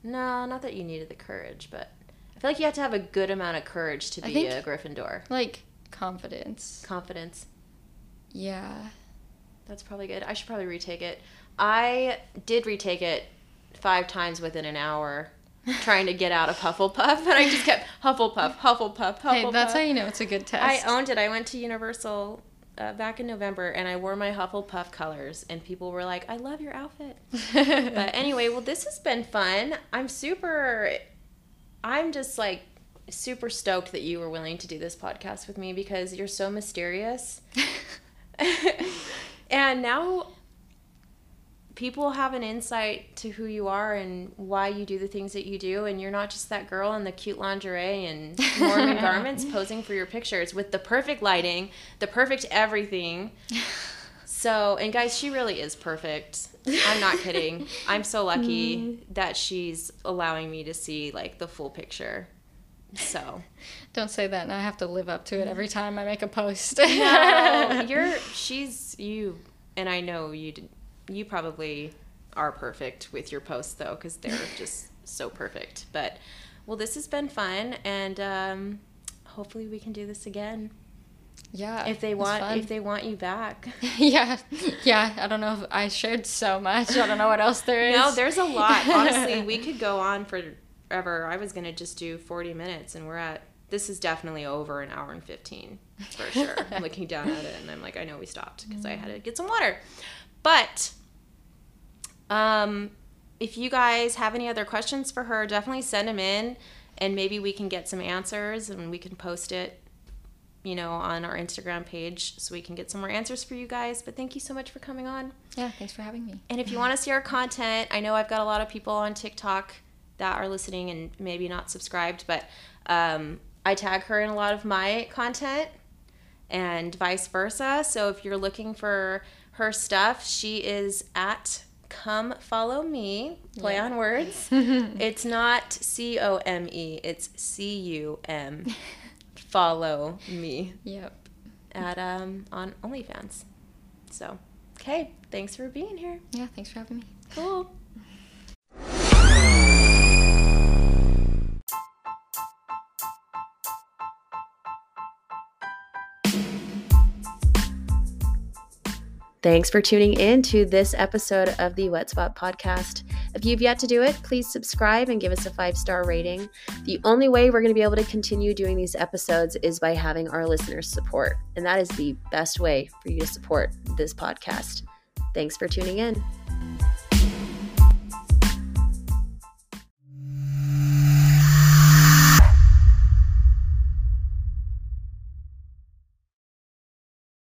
No, not that you needed the courage, but I feel like you have to have a good amount of courage to be think- a Gryffindor. Like confidence. Confidence. Yeah. That's probably good. I should probably retake it. I did retake it five times within an hour trying to get out of Hufflepuff, and I just kept Hufflepuff, Hufflepuff, Hufflepuff. Hey, that's how you know it's a good test. I owned it. I went to Universal uh, back in November, and I wore my Hufflepuff colors, and people were like, "I love your outfit." But anyway, well, this has been fun. I'm super. I'm just like super stoked that you were willing to do this podcast with me because you're so mysterious. and now people have an insight to who you are and why you do the things that you do and you're not just that girl in the cute lingerie and mormon garments posing for your pictures with the perfect lighting the perfect everything so and guys she really is perfect. I'm not kidding. I'm so lucky that she's allowing me to see like the full picture. So. Don't say that, and I have to live up to it every time I make a post. no you're she's you and i know you did, you probably are perfect with your posts though because they're just so perfect. But well this has been fun and um hopefully we can do this again Yeah. if they want if they want you back. yeah. Yeah. I don't know if I shared so much. I don't know what else there is. No, there's a lot. Honestly, we could go on forever. I was gonna just do 40 minutes, and we're at. This is definitely over an hour and 15 for sure. I'm looking down at it, and I'm like, I know we stopped because I had to get some water. But, um, if you guys have any other questions for her, definitely send them in, and maybe we can get some answers, and we can post it. You know, on our Instagram page, so we can get some more answers for you guys. But thank you so much for coming on. Yeah. Thanks for having me. And if you want to see our content, I know I've got a lot of people on TikTok that are listening and maybe not subscribed, but um, I tag her in a lot of my content and vice versa. So if you're looking for her stuff, she is at come follow me play Yeah. on words it's not c-o-m-e it's c-u-m follow me Yep. at um on onlyfans so okay thanks for being here Yeah. Thanks for having me. Cool. Thanks for tuning in to this episode of the Wet Spot Podcast. If you've yet to do it, please subscribe and give us a five star rating. The only way we're going to be able to continue doing these episodes is by having our listeners' support. And that is the best way for you to support this podcast. Thanks for tuning in.